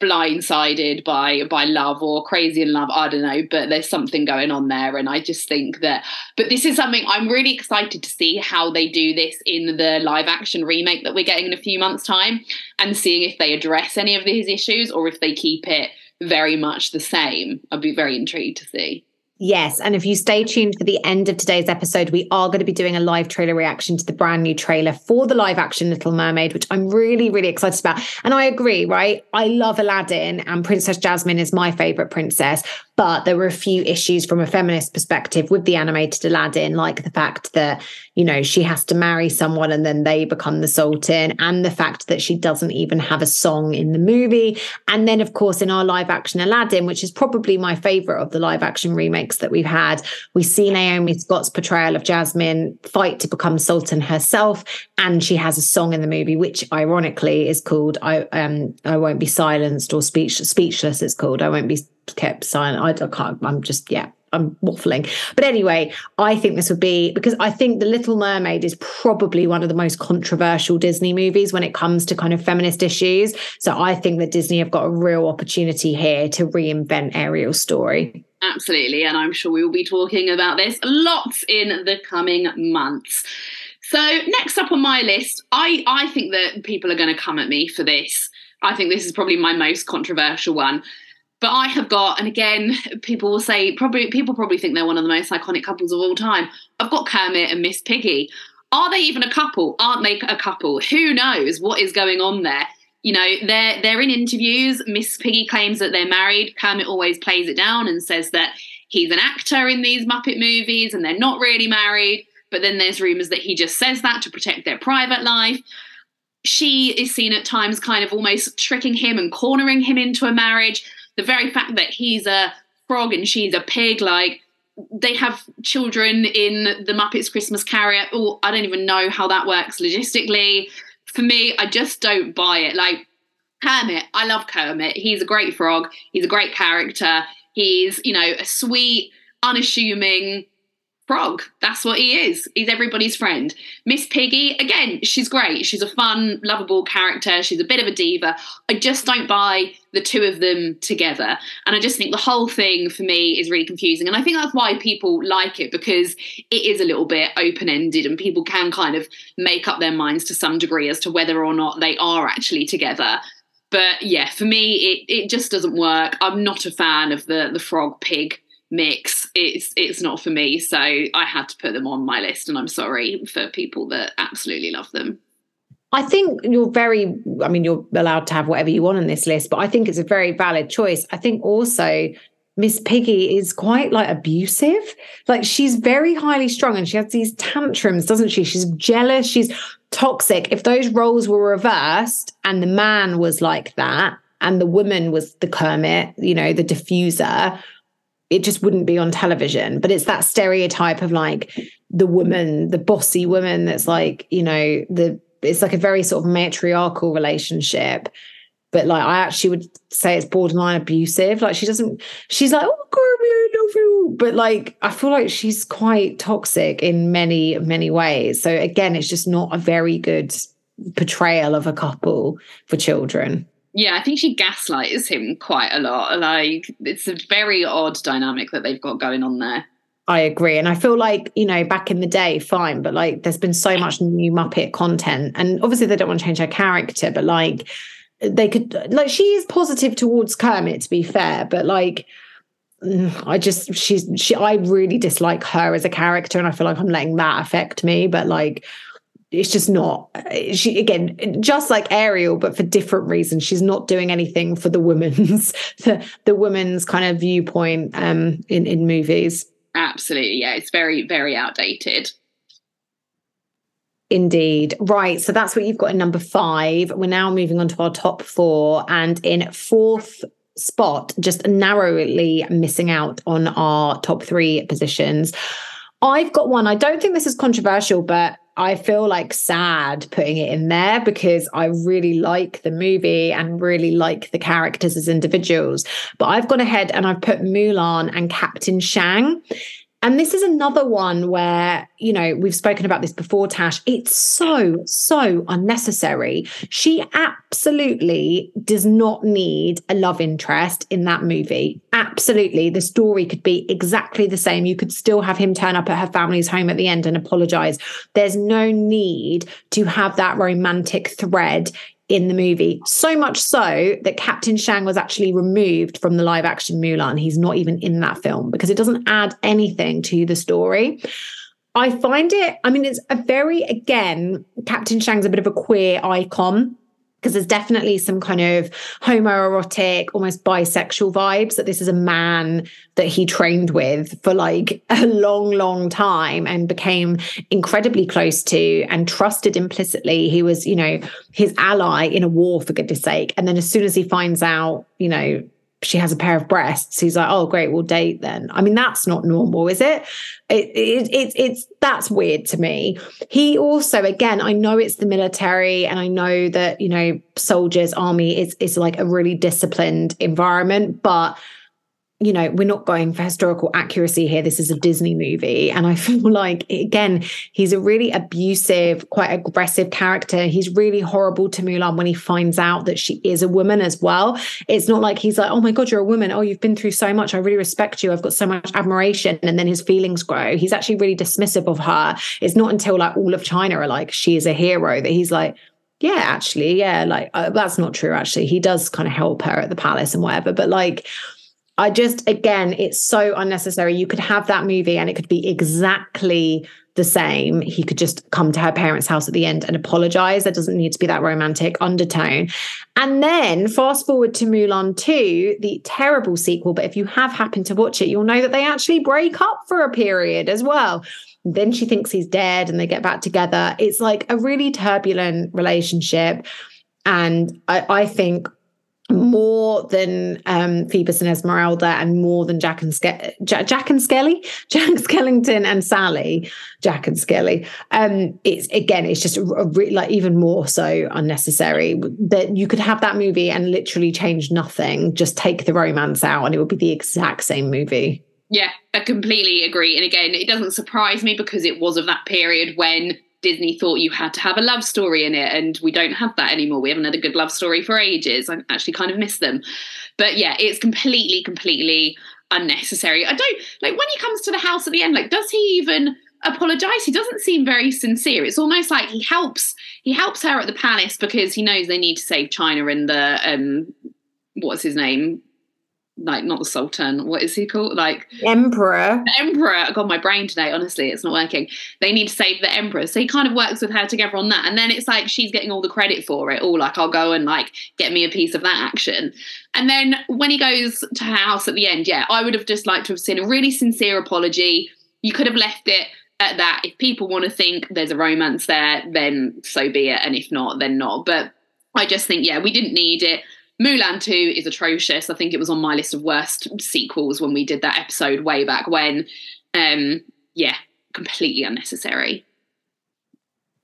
blindsided by by love or crazy in love i don't know but there's something going on there and i just think that but this is something i'm really excited to see how they do this in the live action remake that we're getting in a few months time and seeing if they address any of these issues or if they keep it very much the same i'd be very intrigued to see Yes. And if you stay tuned for the end of today's episode, we are going to be doing a live trailer reaction to the brand new trailer for the live action Little Mermaid, which I'm really, really excited about. And I agree, right? I love Aladdin and Princess Jasmine is my favorite princess. But there were a few issues from a feminist perspective with the animated Aladdin, like the fact that, you know, she has to marry someone and then they become the Sultan, and the fact that she doesn't even have a song in the movie. And then, of course, in our live action Aladdin, which is probably my favorite of the live action remakes that we've had, we see Naomi Scott's portrayal of Jasmine fight to become Sultan herself. And she has a song in the movie, which ironically is called I um I won't be silenced or speech speechless, it's called. I won't be kept I can't, I'm just, yeah, I'm waffling. But anyway, I think this would be because I think The Little Mermaid is probably one of the most controversial Disney movies when it comes to kind of feminist issues. So I think that Disney have got a real opportunity here to reinvent Ariel's story. Absolutely. And I'm sure we will be talking about this lots in the coming months. So next up on my list, I, I think that people are going to come at me for this. I think this is probably my most controversial one. But I have got, and again, people will say probably people probably think they're one of the most iconic couples of all time. I've got Kermit and Miss Piggy. Are they even a couple? Aren't they a couple? Who knows what is going on there? You know, they're they're in interviews. Miss Piggy claims that they're married. Kermit always plays it down and says that he's an actor in these Muppet movies and they're not really married. But then there's rumors that he just says that to protect their private life. She is seen at times kind of almost tricking him and cornering him into a marriage the very fact that he's a frog and she's a pig, like they have children in the Muppets Christmas Carol. Oh, I don't even know how that works logistically. For me, I just don't buy it. Like Kermit, I love Kermit. He's a great frog. He's a great character. He's, you know, a sweet, unassuming, Frog. That's what he is. He's everybody's friend. Miss Piggy, again, she's great. She's a fun, lovable character. She's a bit of a diva. I just don't buy the two of them together. And I just think the whole thing for me is really confusing. And I think that's why people like it because it is a little bit open ended and people can kind of make up their minds to some degree as to whether or not they are actually together. But yeah, for me, it, it just doesn't work. I'm not a fan of the the frog pig mix it's it's not for me so i had to put them on my list and i'm sorry for people that absolutely love them I think you're very, I mean, you're allowed to have whatever you want on this list, but I think it's a very valid choice. I think also Miss Piggy is quite like abusive. Like she's very highly strung and she has these tantrums, doesn't she? She's jealous, she's toxic. If those roles were reversed and the man was like that and the woman was the Kermit, you know, the diffuser, it just wouldn't be on television. But it's that stereotype of like the woman, the bossy woman that's like, you know, the it's like a very sort of matriarchal relationship. But like I actually would say it's borderline abusive. Like she doesn't, she's like, oh Kermie, I love you. But like I feel like she's quite toxic in many, many ways. So again, it's just not a very good portrayal of a couple for children yeah, I think she gaslights him quite a lot. Like it's a very odd dynamic that they've got going on there. I agree. And I feel like, you know, back in the day, fine, but like there's been so much new Muppet content. And obviously they don't want to change her character, but like they could like she is positive towards Kermit, to be fair, but like mm, I just she's she I really dislike her as a character and I feel like I'm letting that affect me. But like it's just not she again just like ariel but for different reasons she's not doing anything for the women's the, the women's kind of viewpoint um in in movies absolutely yeah it's very very outdated Indeed. Right. So that's what you've got in number five. We're now moving on to our top four. And in fourth spot, just narrowly missing out on our top three positions. I've got one. I don't think this is controversial, but I feel like sad putting it in there because I really like the movie and really like the characters as individuals. But I've gone ahead and I've put Mulan and Captain Shang. And this is another one where, you know, we've spoken about this before, Tash. It's so, so unnecessary. She absolutely does not need a love interest in that movie. Absolutely. The story could be exactly the same. You could still have him turn up at her family's home at the end and apologize. There's no need to have that romantic thread in the movie. So much so that Captain Shang was actually removed from the live action Mulan. He's not even in that film because it doesn't add anything to the story. I find it, I mean, it's a very, again, Captain Shang's a bit of a queer icon. Because there's definitely some kind of homoerotic, almost bisexual vibes that this is a man that he trained with for like a long, long time and became incredibly close to and trusted implicitly. He was, you know, his ally in a war, for goodness sake. And then as soon as he finds out, you know, she has a pair of breasts. He's like, oh, great, we'll date then. I mean, that's not normal, is it? It, it, it? It's that's weird to me. He also, again, I know it's the military, and I know that you know soldiers, army is is like a really disciplined environment, but you know, we're not going for historical accuracy here. This is a Disney movie. And I feel like, again, he's a really abusive, quite aggressive character. He's really horrible to Mulan when he finds out that she is a woman as well. It's not like he's like, oh my God, you're a woman. Oh, you've been through so much. I really respect you. I've got so much admiration. And then his feelings grow. He's actually really dismissive of her. It's not until like all of China are like, she is a hero that he's like, yeah, actually, yeah, like uh, that's not true. Actually, he does kind of help her at the palace and whatever. But like, I just, again, it's so unnecessary. You could have that movie and it could be exactly the same. He could just come to her parents' house at the end and apologize. There doesn't need to be that romantic undertone. And then fast forward to Mulan 2, the terrible sequel. But if you have happened to watch it, you'll know that they actually break up for a period as well. Then she thinks he's dead and they get back together. It's like a really turbulent relationship. And I, I think more than um, Phoebus and Esmeralda, and more than Jack and Ske- Jack, Jack, and Skelly, Jack Skellington and Sally, Jack and Skelly. Um, it's again, it's just a, re- like even more so unnecessary that you could have that movie and literally change nothing, just take the romance out, and it would be the exact same movie. Yeah, I completely agree. And again, it doesn't surprise me because it was of that period when Disney thought you had to have a love story in it, and we don't have that anymore. We haven't had a good love story for ages. I actually kind of miss them. But yeah, it's completely, completely unnecessary. I don't like when he comes to the house at the end, like, does he even apologize? He doesn't seem very sincere. It's almost like he helps he helps her at the palace because he knows they need to save China and the um what's his name? Like not the sultan what is he called? Like emperor. emperor. I got my brain today honestly it's not working. They need to save the emperor. So he kind of works with her together on that. And then it's like she's getting all the credit for it all. Like i'll go and like get me a piece of that action. And then when he goes to her house at the end yeah i would have just liked to have seen a really sincere apology. You could have left it at that. If people want to think there's a romance there then so be it. And if not then not. But i just think yeah we didn't need it Mulan 2 is atrocious. I think it was on my list of worst sequels when we did that episode way back when. Um, yeah, completely unnecessary.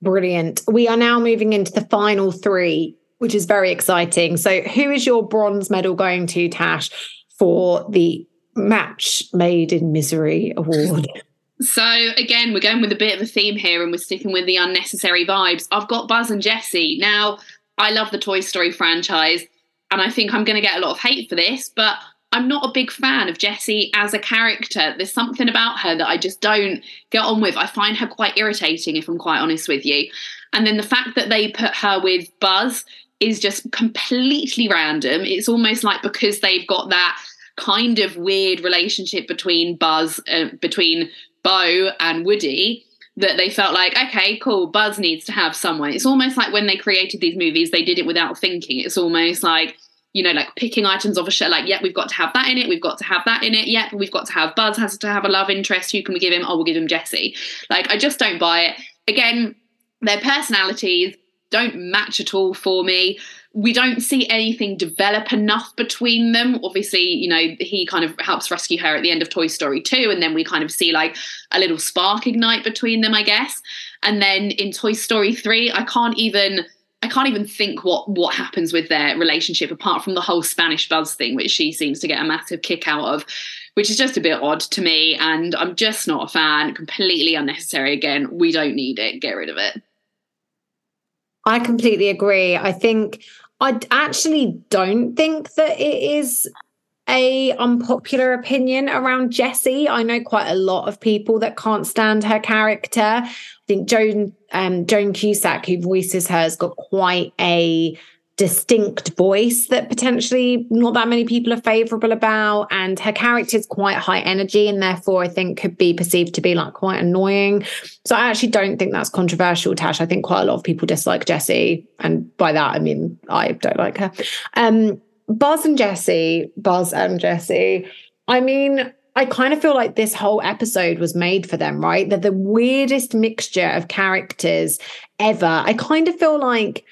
Brilliant. We are now moving into the final three, which is very exciting. So, who is your bronze medal going to, Tash, for the Match Made in Misery award? So again, we're going with a bit of a theme here, and we're sticking with the unnecessary vibes. I've got Buzz and Jessie. Now, I love the Toy Story franchise and I think I'm going to get a lot of hate for this, but I'm not a big fan of Jessie as a character. There's something about her that I just don't get on with. I find her quite irritating, if I'm quite honest with you. And then the fact that they put her with Buzz is just completely random. It's almost like because they've got that kind of weird relationship between Buzz, uh, between Bo and Woody, that they felt like, okay, cool, Buzz needs to have someone. It's almost like when they created these movies, they did it without thinking. It's almost like, you know, like picking items off a shelf, like, yeah, we've got to have that in it, we've got to have that in it, yeah, we've got to have Buzz has to have a love interest. Who can we give him? Oh, we'll give him Jessie. Like, I just don't buy it. Again, their personalities don't match at all for me we don't see anything develop enough between them. Obviously, you know, he kind of helps rescue her at the end of Toy Story 2, and then we kind of see like a little spark ignite between them, I guess. And then in Toy Story 3, I can't even I can't even think what what happens with their relationship apart from the whole Spanish buzz thing, which she seems to get a massive kick out of, which is just a bit odd to me. And I'm just not a fan. Completely unnecessary. Again, we don't need it. Get rid of it. I completely agree. I think I actually don't think that it is a unpopular opinion around Jessie. I know quite a lot of people that can't stand her character. I think Joan um, Joan Cusack, who voices her, has got quite a distinct voice that potentially not that many people are favorable about and her character is quite high energy and therefore i think could be perceived to be like quite annoying so i actually don't think that's controversial tash i think quite a lot of people dislike jessie and by that i mean i don't like her um buzz and jessie buzz and jessie i mean I kind of feel like this whole episode was made for them, right? They're the weirdest mixture of characters ever. I kind of feel like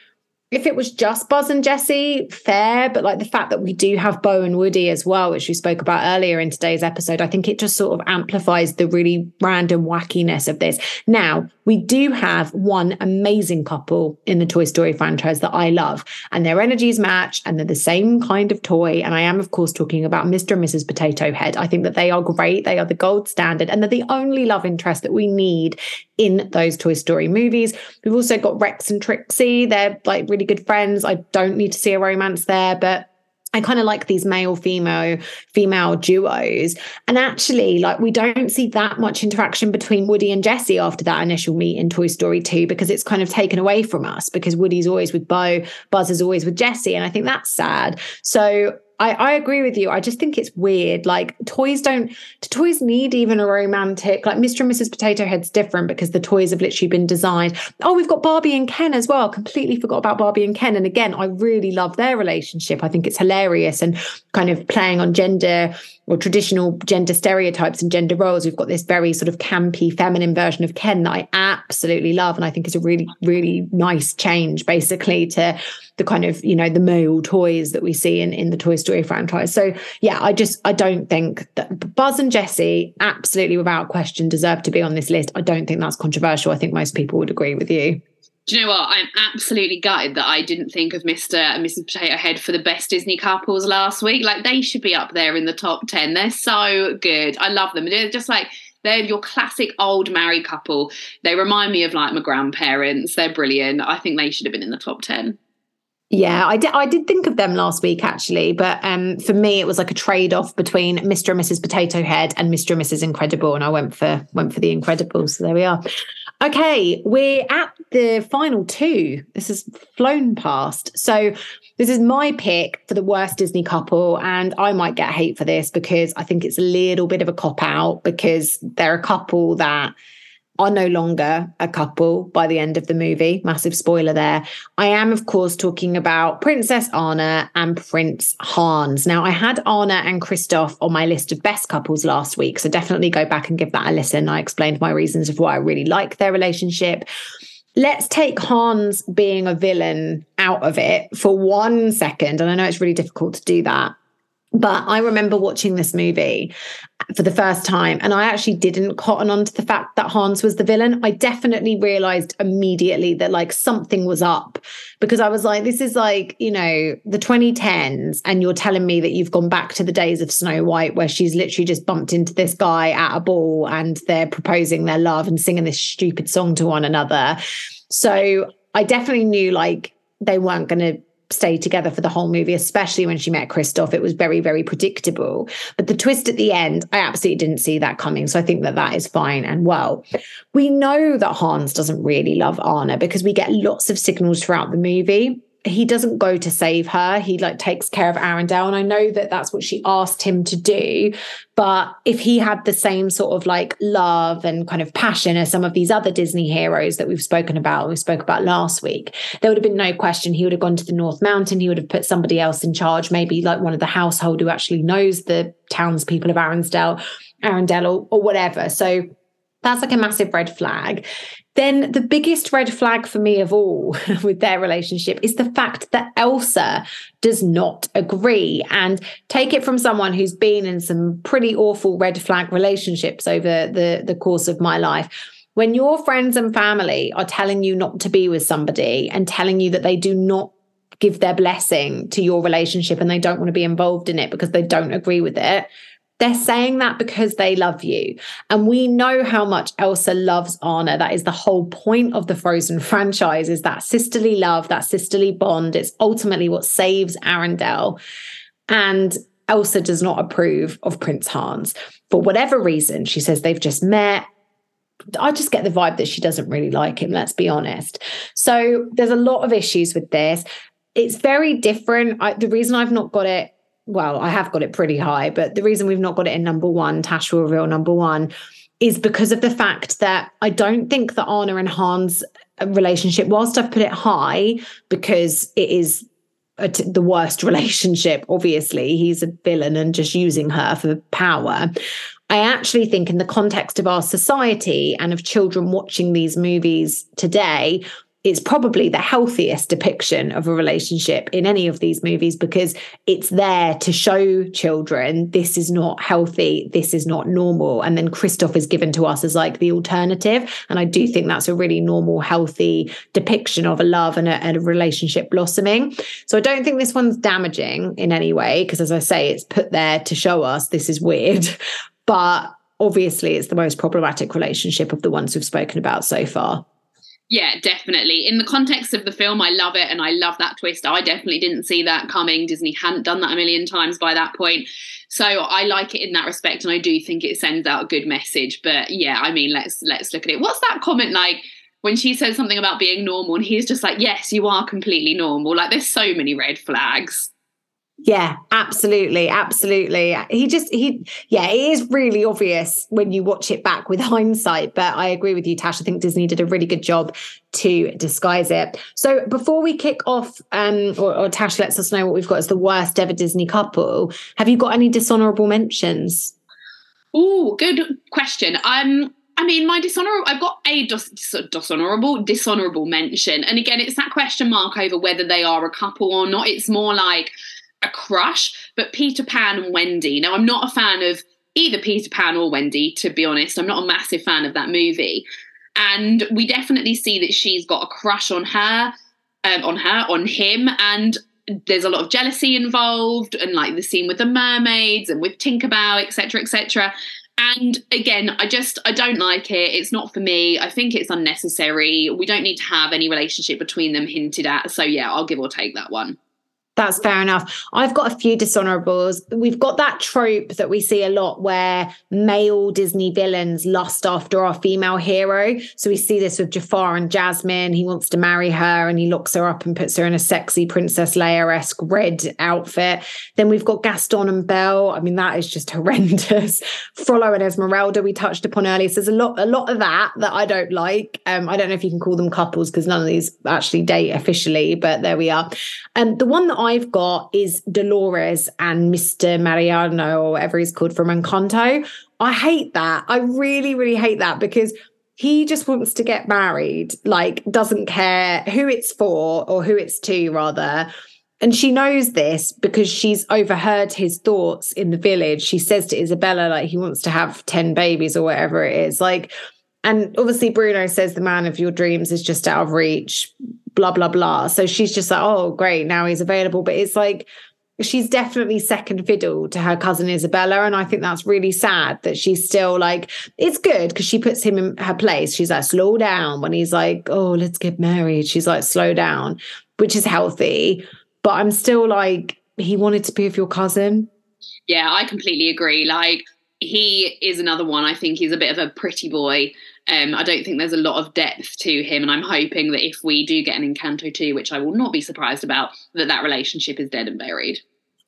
if it was just Buzz and Jessie, fair, but like the fact that we do have Bo and Woody as well, which we spoke about earlier in today's episode, I think it just sort of amplifies the really random wackiness of this. Now, we do have one amazing couple in the Toy Story franchise that I love, and their energies match and they're the same kind of toy. And I am, of course, talking about Mr. and Mrs. Potato Head. I think that they are great. They are the gold standard, and they're the only love interest that we need in those Toy Story movies. We've also got Rex and Trixie. They're like really good friends. I don't need to see a romance there, but I kind of like these male female female duos. And actually, like we don't see that much interaction between Woody and Jessie after that initial meet in Toy Story 2 because it's kind of taken away from us because Woody's always with Bo, Buzz is always with Jessie. And I think that's sad. So I, I agree with you. I just think it's weird. Like toys don't do toys need even a romantic like Mr. and Mrs. Potato Head's different because the toys have literally been designed. Oh, we've got Barbie and Ken as well. Completely forgot about Barbie and Ken. And again, I really love their relationship. I think it's hilarious and kind of playing on gender or traditional gender stereotypes and gender roles. We've got this very sort of campy feminine version of Ken that I absolutely love. And I think is a really, really nice change basically to the kind of, you know, the male toys that we see in, in the Toy Story franchise. So yeah, I just I don't think that Buzz and Jessie absolutely without question deserve to be on this list. I don't think that's controversial. I think most people would agree with you. Do you know what? I'm absolutely gutted that I didn't think of Mr. and Mrs. Potato Head for the best Disney couples last week. Like they should be up there in the top 10. They're so good. I love them. They're just like they're your classic old married couple. They remind me of like my grandparents. They're brilliant. I think they should have been in the top 10. Yeah, I did. I did think of them last week actually, but um, for me, it was like a trade off between Mr. and Mrs. Potato Head and Mr. and Mrs. Incredible, and I went for went for the Incredibles. So there we are. Okay, we're at the final two. This has flown past. So, this is my pick for the worst Disney couple. And I might get hate for this because I think it's a little bit of a cop out because they're a couple that are no longer a couple by the end of the movie. Massive spoiler there. I am, of course, talking about Princess Anna and Prince Hans. Now, I had Anna and Kristoff on my list of best couples last week, so definitely go back and give that a listen. I explained my reasons of why I really like their relationship. Let's take Hans being a villain out of it for one second. And I know it's really difficult to do that. But I remember watching this movie for the first time, and I actually didn't cotton on to the fact that Hans was the villain. I definitely realized immediately that like something was up because I was like, this is like, you know, the 2010s, and you're telling me that you've gone back to the days of Snow White where she's literally just bumped into this guy at a ball and they're proposing their love and singing this stupid song to one another. So I definitely knew like they weren't going to stay together for the whole movie, especially when she met Kristoff. It was very, very predictable. But the twist at the end, I absolutely didn't see that coming. So I think that that is fine and well. We know that Hans doesn't really love Anna because we get lots of signals throughout the movie he doesn't go to save her. He like takes care of Arendelle. And I know that that's what she asked him to do. But if he had the same sort of like love and kind of passion as some of these other Disney heroes that we've spoken about, we spoke about last week, there would have been no question. He would have gone to the North Mountain. He would have put somebody else in charge, maybe like one of the household who actually knows the townspeople of Arendelle, Arendelle or, or whatever. So that's like a massive red flag. Then the biggest red flag for me of all with their relationship is the fact that Elsa does not agree. And take it from someone who's been in some pretty awful red flag relationships over the, the course of my life. When your friends and family are telling you not to be with somebody and telling you that they do not give their blessing to your relationship and they don't want to be involved in it because they don't agree with it, they're saying that because they love you. And we know how much Elsa loves Anna. That is the whole point of the Frozen franchise is that sisterly love, that sisterly bond. It's ultimately what saves Arendelle. And Elsa does not approve of Prince Hans. For whatever reason, she says they've just met. I just get the vibe that she doesn't really like him, let's be honest. So there's a lot of issues with this it's very different. I, the reason I've not got it, well, I have got it pretty high, but the reason we've not got it in number one, Tash will reveal number one, is because of the fact that I don't think that Anna and Hans relationship, whilst I've put it high because it is the worst relationship, obviously, he's a villain and just using her for power. I actually think, in the context of our society and of children watching these movies today, it's probably the healthiest depiction of a relationship in any of these movies because it's there to show children this is not healthy, this is not normal. And then Kristoff is given to us as like the alternative. And I do think that's a really normal, healthy depiction of a love and a, and a relationship blossoming. So I don't think this one's damaging in any way because, as I say, it's put there to show us this is weird. But obviously, it's the most problematic relationship of the ones we've spoken about so far. Yeah, definitely. In the context of the film, I love it and I love that twist. I definitely didn't see that coming. Disney hadn't done that a million times by that point. So I like it in that respect and I do think it sends out a good message. But yeah, I mean, let's let's look at it. What's that comment like when she says something about being normal and he's just like, "Yes, you are completely normal." Like there's so many red flags. Yeah, absolutely. Absolutely. He just, he, yeah, it is really obvious when you watch it back with hindsight. But I agree with you, Tash. I think Disney did a really good job to disguise it. So before we kick off, um, or, or Tash lets us know what we've got as the worst ever Disney couple, have you got any dishonorable mentions? Oh, good question. Um, I mean, my dishonorable, I've got a dis- dishonorable, dishonorable mention. And again, it's that question mark over whether they are a couple or not. It's more like, a crush, but Peter Pan and Wendy. Now, I'm not a fan of either Peter Pan or Wendy, to be honest. I'm not a massive fan of that movie. And we definitely see that she's got a crush on her, um, on her, on him. And there's a lot of jealousy involved, and like the scene with the mermaids and with Tinkerbell, etc., etc. And again, I just I don't like it. It's not for me. I think it's unnecessary. We don't need to have any relationship between them hinted at. So yeah, I'll give or take that one. That's fair enough. I've got a few dishonorables. We've got that trope that we see a lot where male Disney villains lust after our female hero. So we see this with Jafar and Jasmine. He wants to marry her and he locks her up and puts her in a sexy Princess Leia esque red outfit. Then we've got Gaston and Belle. I mean, that is just horrendous. Frollo and Esmeralda, we touched upon earlier. So there's a lot, a lot of that that I don't like. Um, I don't know if you can call them couples because none of these actually date officially, but there we are. And um, the one that I've got is Dolores and Mr. Mariano or whatever he's called from Encanto. I hate that. I really, really hate that because he just wants to get married, like doesn't care who it's for or who it's to, rather. And she knows this because she's overheard his thoughts in the village. She says to Isabela, like, he wants to have 10 babies or whatever it is. Like, and obviously, Bruno says the man of your dreams is just out of reach, blah, blah, blah. So she's just like, oh, great, now he's available. But it's like, she's definitely second fiddle to her cousin Isabela. And I think that's really sad that she's still like, it's good because she puts him in her place. She's like, slow down when he's like, oh, let's get married. She's like, slow down, which is healthy. But I'm still like, he wanted to be with your cousin. Yeah, I completely agree. Like, he is another one. I think he's a bit of a pretty boy. Um, I don't think there's a lot of depth to him, and I'm hoping that if we do get an Encanto 2, which I will not be surprised about, that that relationship is dead and buried.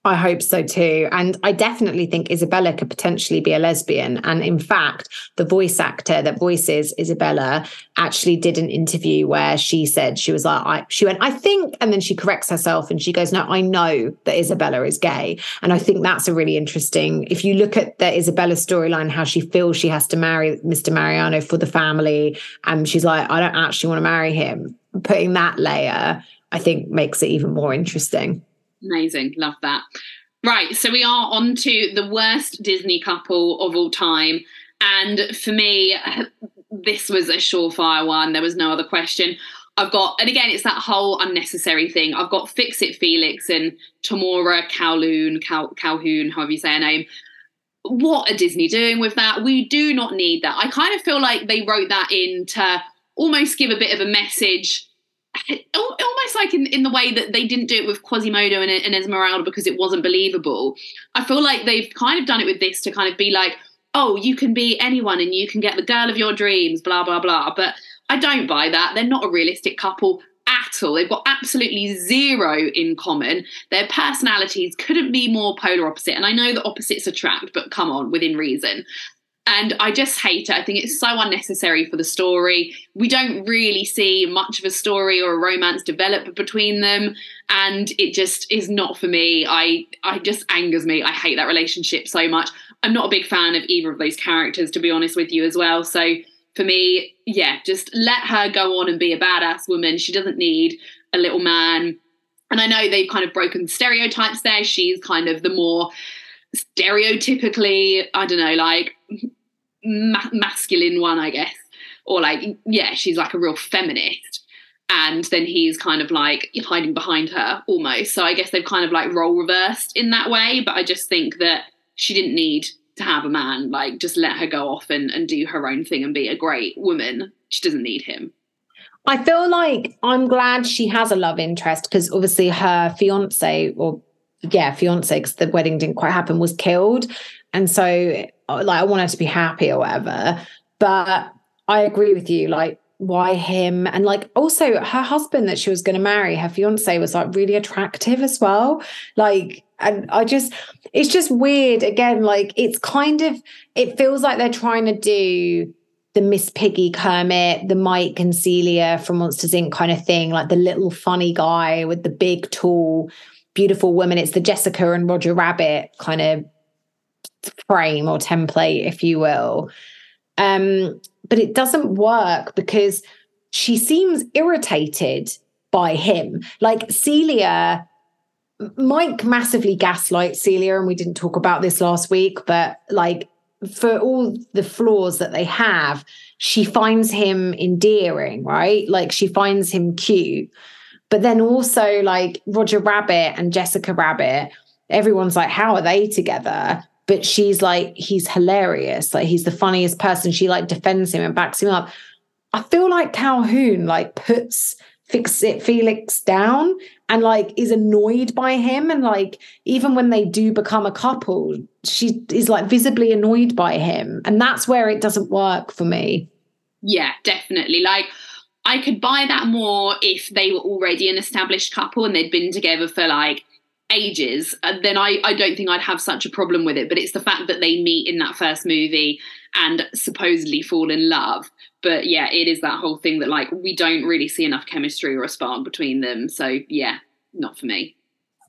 I hope so too. And I definitely think Isabela could potentially be a lesbian. And in fact, the voice actor that voices Isabela actually did an interview where she said she was like, I, she went, I think, and then she corrects herself and she goes, No, I know that Isabela is gay. And I think that's a really interesting. If you look at the Isabela storyline, how she feels she has to marry Mr. Mariano for the family, and she's like, I don't actually want to marry him. Putting that layer, I think, makes it even more interesting. Amazing. Love that. Right. So we are on to the worst Disney couple of all time. And for me, this was a surefire one. There was no other question. I've got, and again, it's that whole unnecessary thing. I've got Fix It Felix and Tamora Kowloon, Cal, Calhoun, however you say her name. What are Disney doing with that? We do not need that. I kind of feel like they wrote that in to almost give a bit of a message almost like in, in the way that they didn't do it with Quasimodo and, and Esmeralda because it wasn't believable. I feel like they've kind of done it with this to kind of be like, oh, you can be anyone and you can get the girl of your dreams, blah, blah, blah. But I don't buy that. They're not a realistic couple at all. They've got absolutely zero in common. Their personalities couldn't be more polar opposite. And I know that opposites attract, but come on, within reason. And I just hate it. I think it's so unnecessary for the story. We don't really see much of a story or a romance develop between them. And it just is not for me. I I just angers me. I hate that relationship so much. I'm not a big fan of either of those characters, to be honest with you as well. So for me, yeah, just let her go on and be a badass woman. She doesn't need a little man. And I know they've kind of broken stereotypes there. She's kind of the more stereotypically, I don't know, like ma- masculine one, I guess. Or like, yeah, she's like a real feminist. And then he's kind of like hiding behind her almost. So I guess they've kind of like role reversed in that way. But I just think that she didn't need to have a man. Like, just let her go off and, and do her own thing and be a great woman. She doesn't need him. I feel like I'm glad she has a love interest because obviously her fiance or yeah, fiance, because the wedding didn't quite happen, was killed. And so uh, like I want her to be happy or whatever. But I agree with you. Like, why him? And like also her husband that she was going to marry, her fiance was like really attractive as well. Like, and I just, it's just weird. Again, like it's kind of, it feels like they're trying to do the Miss Piggy Kermit, the Mike and Celia from Monsters Inc. kind of thing, like the little funny guy with the big, tall, beautiful woman. It's the Jessica and Roger Rabbit kind of frame or template, if you will. Um, but it doesn't work because she seems irritated by him. Like Celia, Mike massively gaslights Celia, and we didn't talk about this last week, but like for all the flaws that they have, she finds him endearing, right? Like she finds him cute. But then also, like Roger Rabbit and Jessica Rabbit, everyone's like, how are they together? But she's like he's hilarious. Like he's the funniest person. She like defends him and backs him up. I feel like calhoun like puts fix it felix down and like is annoyed by him. And like even when they do become a couple she is like visibly annoyed by him. And that's where it doesn't work for me. Yeah definitely. Like I could buy that more if they were already an established couple and they'd been together for like ages, uh, then I, I don't think I'd have such a problem with it. But it's the fact that they meet in that first movie and supposedly fall in love. But yeah, it is that whole thing that like we don't really see enough chemistry or a spark between them. So yeah, not for me.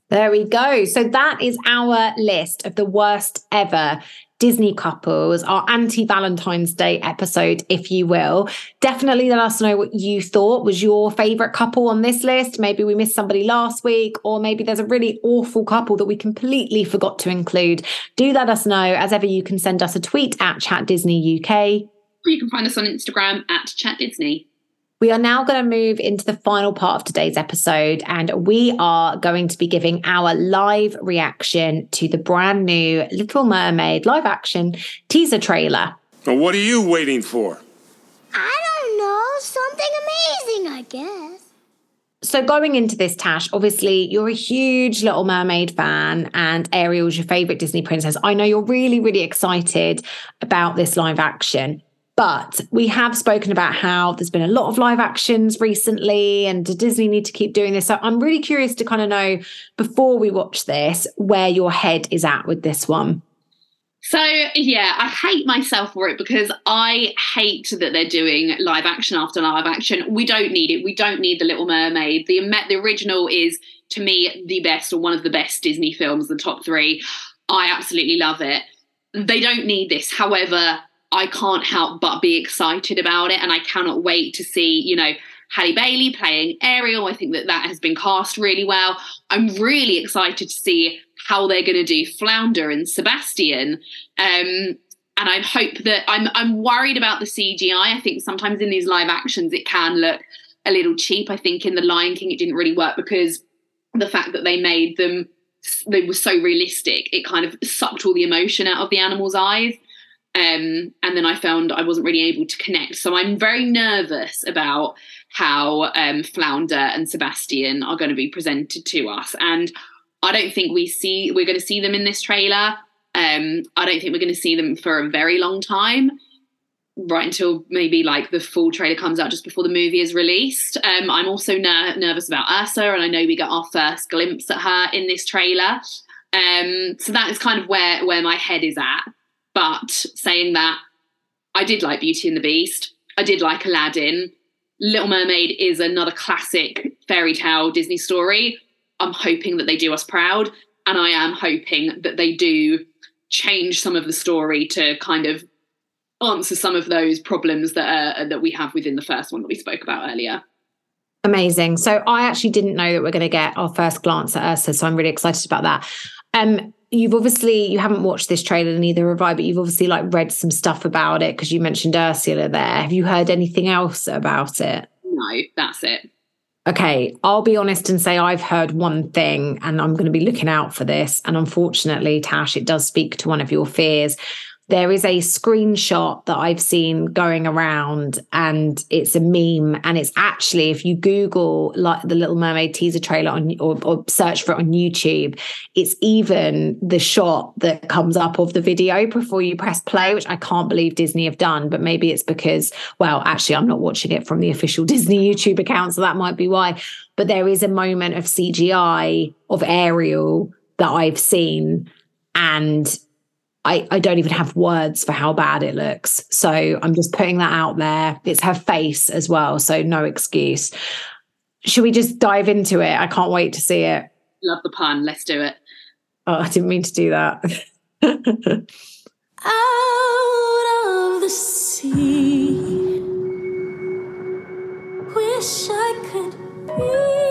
There we go. So that is our list of the worst ever Disney couples, our anti Valentine's Day episode, if you will. Definitely let us know what you thought was your favorite couple on this list. Maybe we missed somebody last week, or maybe there's a really awful couple that we completely forgot to include. Do let us know. As ever, you can send us a tweet at Chat Disney UK. You can find us on Instagram at Chat Disney. We are now going to move into the final part of today's episode, and we are going to be giving our live reaction to the brand new Little Mermaid live action teaser trailer. Well, what are you waiting for? I don't know. Something amazing, I guess. So, going into this, Tash, obviously you're a huge Little Mermaid fan and Ariel's your favorite Disney princess. I know you're really, really excited about this live action. But we have spoken about how there's been a lot of live actions recently, and does Disney need to keep doing this? So I'm really curious to kind of know before we watch this where your head is at with this one. So yeah, I hate myself for it because I hate that they're doing live action after live action. We don't need it. We don't need the Little Mermaid. The the original is to me the best or one of the best Disney films, the top three. I absolutely love it. They don't need this. However, I can't help but be excited about it. And I cannot wait to see, you know, Halle Bailey playing Ariel. I think that that has been cast really well. I'm really excited to see how they're going to do Flounder and Sebastian. Um, and I hope that I'm I'm worried about the CGI. I think sometimes in these live actions it can look a little cheap. I think in The Lion King it didn't really work because the fact that they made them they were so realistic, it kind of sucked all the emotion out of the animals' eyes. Um, and then I found I wasn't really able to connect. So I'm very nervous about how um, Flounder and Sebastian are going to be presented to us. And I don't think we see we're going to see them in this trailer. Um, I don't think we're going to see them for a very long time. right until maybe like the full trailer comes out just before the movie is released. Um, I'm also ner- nervous about Ursa, and I know we get our first glimpse at her in this trailer. Um, so that is kind of where where my head is at. But saying that, I did like Beauty and the Beast. I did like Aladdin. Little Mermaid is another classic fairy tale Disney story. I'm hoping that they do us proud, and I am hoping that they do change some of the story to kind of answer some of those problems that are, that we have within the first one that we spoke about earlier. Amazing. So I actually didn't know that we're going to get our first glance at Ursa, so I'm really excited about that. Um, you've obviously you haven't watched this trailer, neither have I, but you've obviously like read some stuff about it because you mentioned Ursula there. Have you heard anything else about it? No, that's it. Okay, I'll be honest and say I've heard one thing and I'm going to be looking out for this. And unfortunately, Tash, it does speak to one of your fears there is a screenshot that I've seen going around and it's a meme. And it's actually, if you Google like the Little Mermaid teaser trailer on or, or, search for it on YouTube, it's even the shot that comes up of the video before you press play, which I can't believe Disney have done. But maybe it's because, well, actually, I'm not watching it from the official Disney YouTube account. So that might be why. But there is a moment of CGI of Ariel that I've seen. And I, I don't even have words for how bad it looks. So I'm just putting that out there. It's her face as well. So no excuse. Should we just dive into it? I can't wait to see it. Love the pun. Let's do it. Oh, I didn't mean to do that. Out of the sea, wish I could be.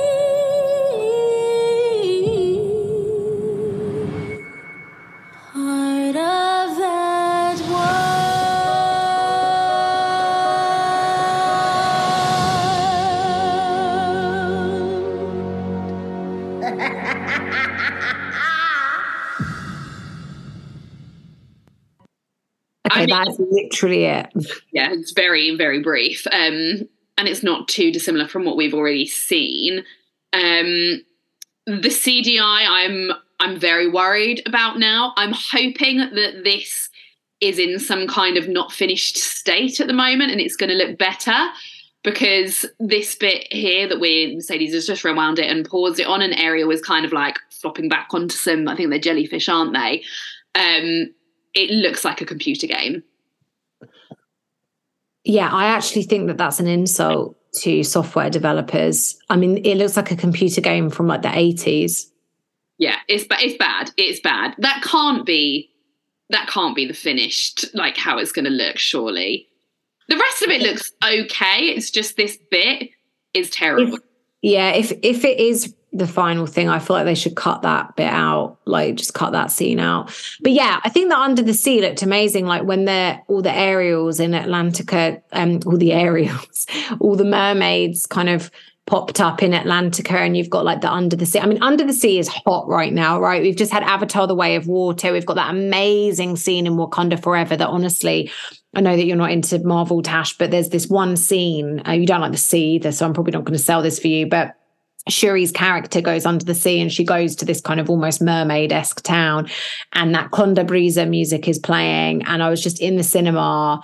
That's literally it. Yeah, it's very, very brief. Um, and it's not too dissimilar from what we've already seen. Um, the CGI, I'm I'm very worried about now. I'm hoping that this is in some kind of not finished state at the moment and it's going to look better because this bit here that we Mercedes has just rewound it and paused it on, an area was kind of like flopping back onto some, I think they're jellyfish, aren't they? Um, it looks like a computer game. Yeah, I actually think that that's an insult to software developers. I mean, it looks like a computer game from like the 80s. Yeah, it's it's bad. It's bad. That can't be that can't be the finished like how it's going to look surely. The rest of it looks okay. It's just this bit is terrible. If, yeah, if if it is the final thing. I feel like they should cut that bit out, like just cut that scene out. But yeah, I think that Under the Sea looked amazing. Like when they're all the Ariels in Atlantica, um, all the Ariels, all the mermaids kind of popped up in Atlantica and you've got like the under the sea. I mean, under the sea is hot right now, right? We've just had Avatar The Way of Water. We've got that amazing scene in Wakanda Forever that honestly, I know that you're not into Marvel Tash, but there's this one scene. Uh, you don't like the sea so I'm probably not going to sell this for you, but Shuri's character goes under the sea and she goes to this kind of almost mermaid esque town. And that Con La Brisa music is playing. And I was just in the cinema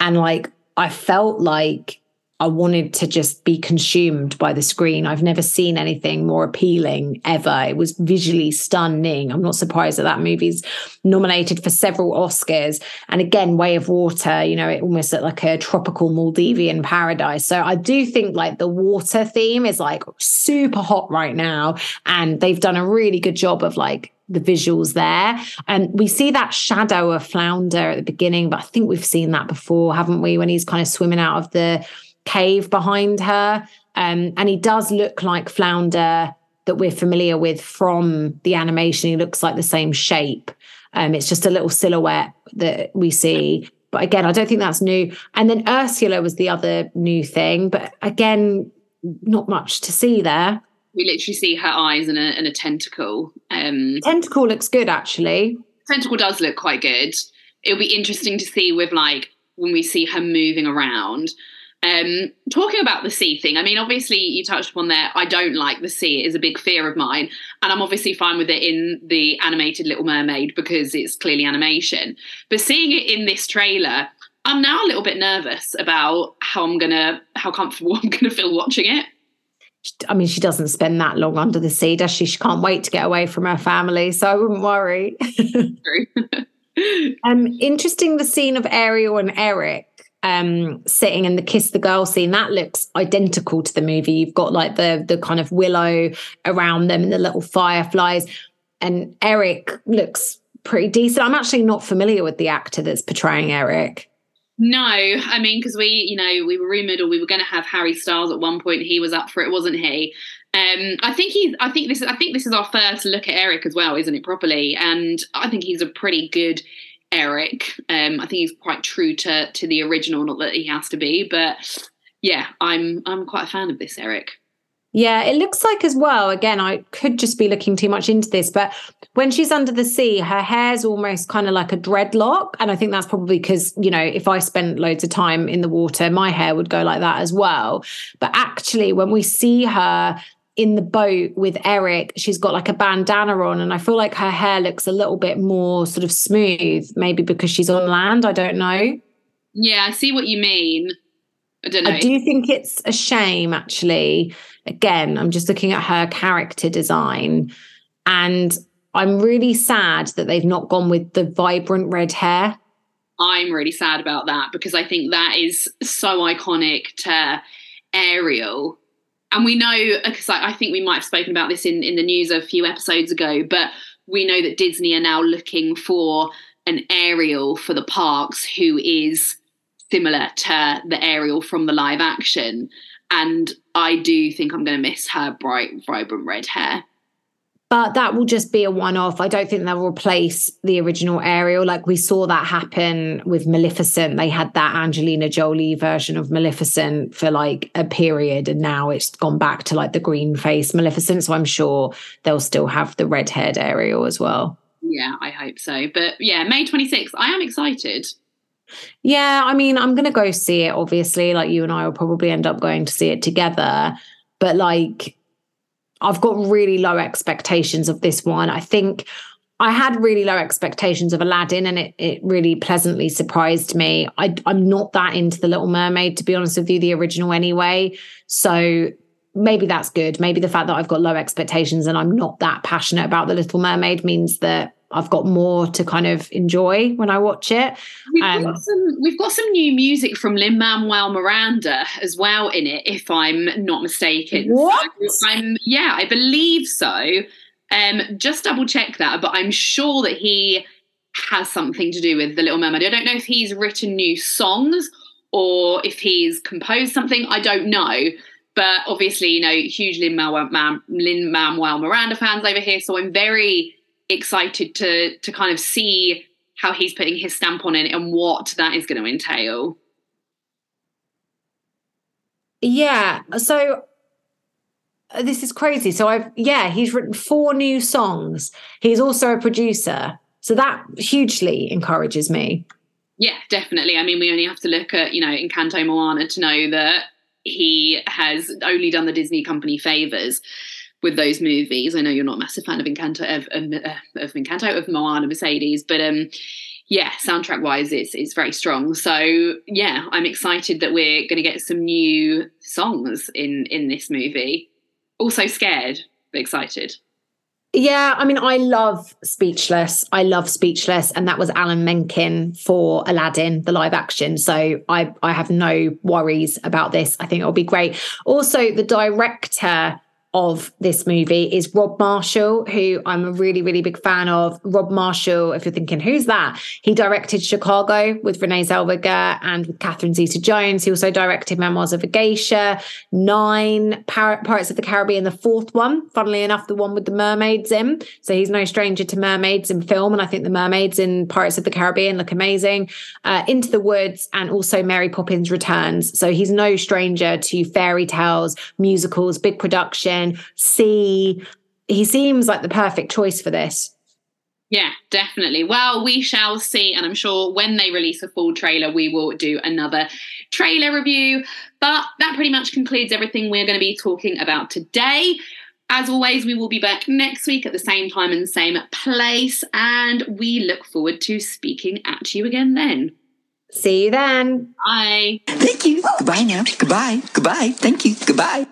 and like, I felt like I wanted to just be consumed by the screen. I've never seen anything more appealing ever. It was visually stunning. I'm not surprised that that movie's nominated for several Oscars. And again, Way of Water, you know, it almost looked like a tropical Maldivian paradise. So I do think like the water theme is like super hot right now. And they've done a really good job of like the visuals there. And we see that shadow of Flounder at the beginning, but I think we've seen that before, haven't we? When he's kind of swimming out of the cave behind her. Um, and he does look like Flounder that we're familiar with from the animation. He looks like the same shape. Um, it's just a little silhouette that we see. But again, I don't think that's new. And then Ursula was the other new thing. But again, not much to see there. We literally see her eyes and a, and a tentacle. Um, tentacle looks good, actually. Tentacle does look quite good. It'll be interesting to see with like when we see her moving around um, talking about the sea thing, I mean, obviously, you touched upon there. I don't like the sea; it is a big fear of mine, and I'm obviously fine with it in the animated Little Mermaid because it's clearly animation. But seeing it in this trailer, I'm now a little bit nervous about how I'm gonna, how comfortable I'm gonna feel watching it. I mean, she doesn't spend that long under the sea, does she? She can't wait to get away from her family, so I wouldn't worry. Um, interesting the scene of Ariel and Eric um, sitting in the kiss the girl scene. That looks identical to the movie. You've got like the the kind of willow around them and the little fireflies, and Eric looks pretty decent. I'm actually not familiar with the actor that's portraying Eric. No, I mean, because we, you know, we were rumored or we were going to have Harry Styles at one point. He was up for it, wasn't he? Um, I think he's. I think this is. I think this is our first look at Eric as well, isn't it? Properly, and I think he's a pretty good Eric. Um, I think he's quite true to to the original. Not that he has to be, but yeah, I'm I'm quite a fan of this Eric. Yeah, it looks like as well. Again, I could just be looking too much into this, but when she's under the sea, her hair's almost kind of like a dreadlock. And I think that's probably because, you know, if I spent loads of time in the water, my hair would go like that as well. But actually, when we see her in the boat with Eric, she's got like a bandana on, and I feel like her hair looks a little bit more sort of smooth, maybe because she's on land. I don't know. Yeah, I see what you mean. I don't know. I do think it's a shame, actually. Again, I'm just looking at her character design, and I'm really sad that they've not gone with the vibrant red hair. I'm really sad about that because I think that is so iconic to Ariel. And we know, because I, I think we might have spoken about this in, in the news a few episodes ago, but we know that Disney are now looking for an Ariel for the parks who is similar to the Ariel from the live action. And I do think I'm going to miss her bright, vibrant red hair. But that will just be a one off. I don't think they'll replace the original Ariel. Like we saw that happen with Maleficent. They had that Angelina Jolie version of Maleficent for like a period, and now it's gone back to like the green face Maleficent. So I'm sure they'll still have the red haired Ariel as well. Yeah, I hope so. But yeah, May 26th, I am excited. Yeah, I mean, I'm going to go see it, obviously. Like you and I will probably end up going to see it together. But like, I've got really low expectations of this one. I think I had really low expectations of Aladdin and it, it really pleasantly surprised me. I, I'm not that into The Little Mermaid, to be honest with you, the original anyway. So maybe that's good. Maybe the fact that I've got low expectations and I'm not that passionate about The Little Mermaid means that I've got more to kind of enjoy when I watch it. We've, Um, got, some, we've got some new music from Lin Manuel Miranda as well in it, if I'm not mistaken. What? So I'm yeah, I believe so. Um, just double check that, but I'm sure that he has something to do with The Little Mermaid. I don't know if he's written new songs or if he's composed something. I don't know. But obviously, you know, huge Lin Manuel, Lin Manuel Miranda fans over here. So I'm very excited to to kind of see how he's putting his stamp on it and what that is going to entail. Yeah. So uh, this is crazy. So I've yeah, he's written four new songs. He's also a producer. So that hugely encourages me. Yeah, definitely. I mean, we only have to look at, you know, Encanto Moana to know that he has only done the Disney company favors with those movies. I know you're not a massive fan of Encanto of, of, uh, of Encanto of Moana Mercedes, but um yeah, soundtrack wise, it's it's very strong. So yeah, I'm excited that we're going to get some new songs in in this movie. Also scared, but excited. Yeah, I mean, I love Speechless. I love Speechless, and that was Alan Menken for Aladdin, the live action. So I I have no worries about this. I think it'll be great. Also, the director of this movie is Rob Marshall, who I'm a really, really big fan of. Rob Marshall, if you're thinking, who's that? He directed Chicago with Renee Zellweger and with Catherine Zeta Jones. He also directed Memoirs of a Geisha, Nine, Par- Pirates of the Caribbean, the fourth one, funnily enough, the one with the mermaids in. So he's no stranger to mermaids in film. And I think the mermaids in Pirates of the Caribbean look amazing. Uh, Into the Woods and also Mary Poppins Returns. So he's no stranger to fairy tales, musicals, big production see he seems like the perfect choice for this yeah definitely well we shall see and i'm sure when they release a full trailer we will do another trailer review but that pretty much concludes everything we're going to be talking about today as always, we will be back next week at the same time and same place, and we look forward to speaking at you again then. See you then. Bye. Thank you. Goodbye now. Goodbye. Goodbye. Thank you. Goodbye.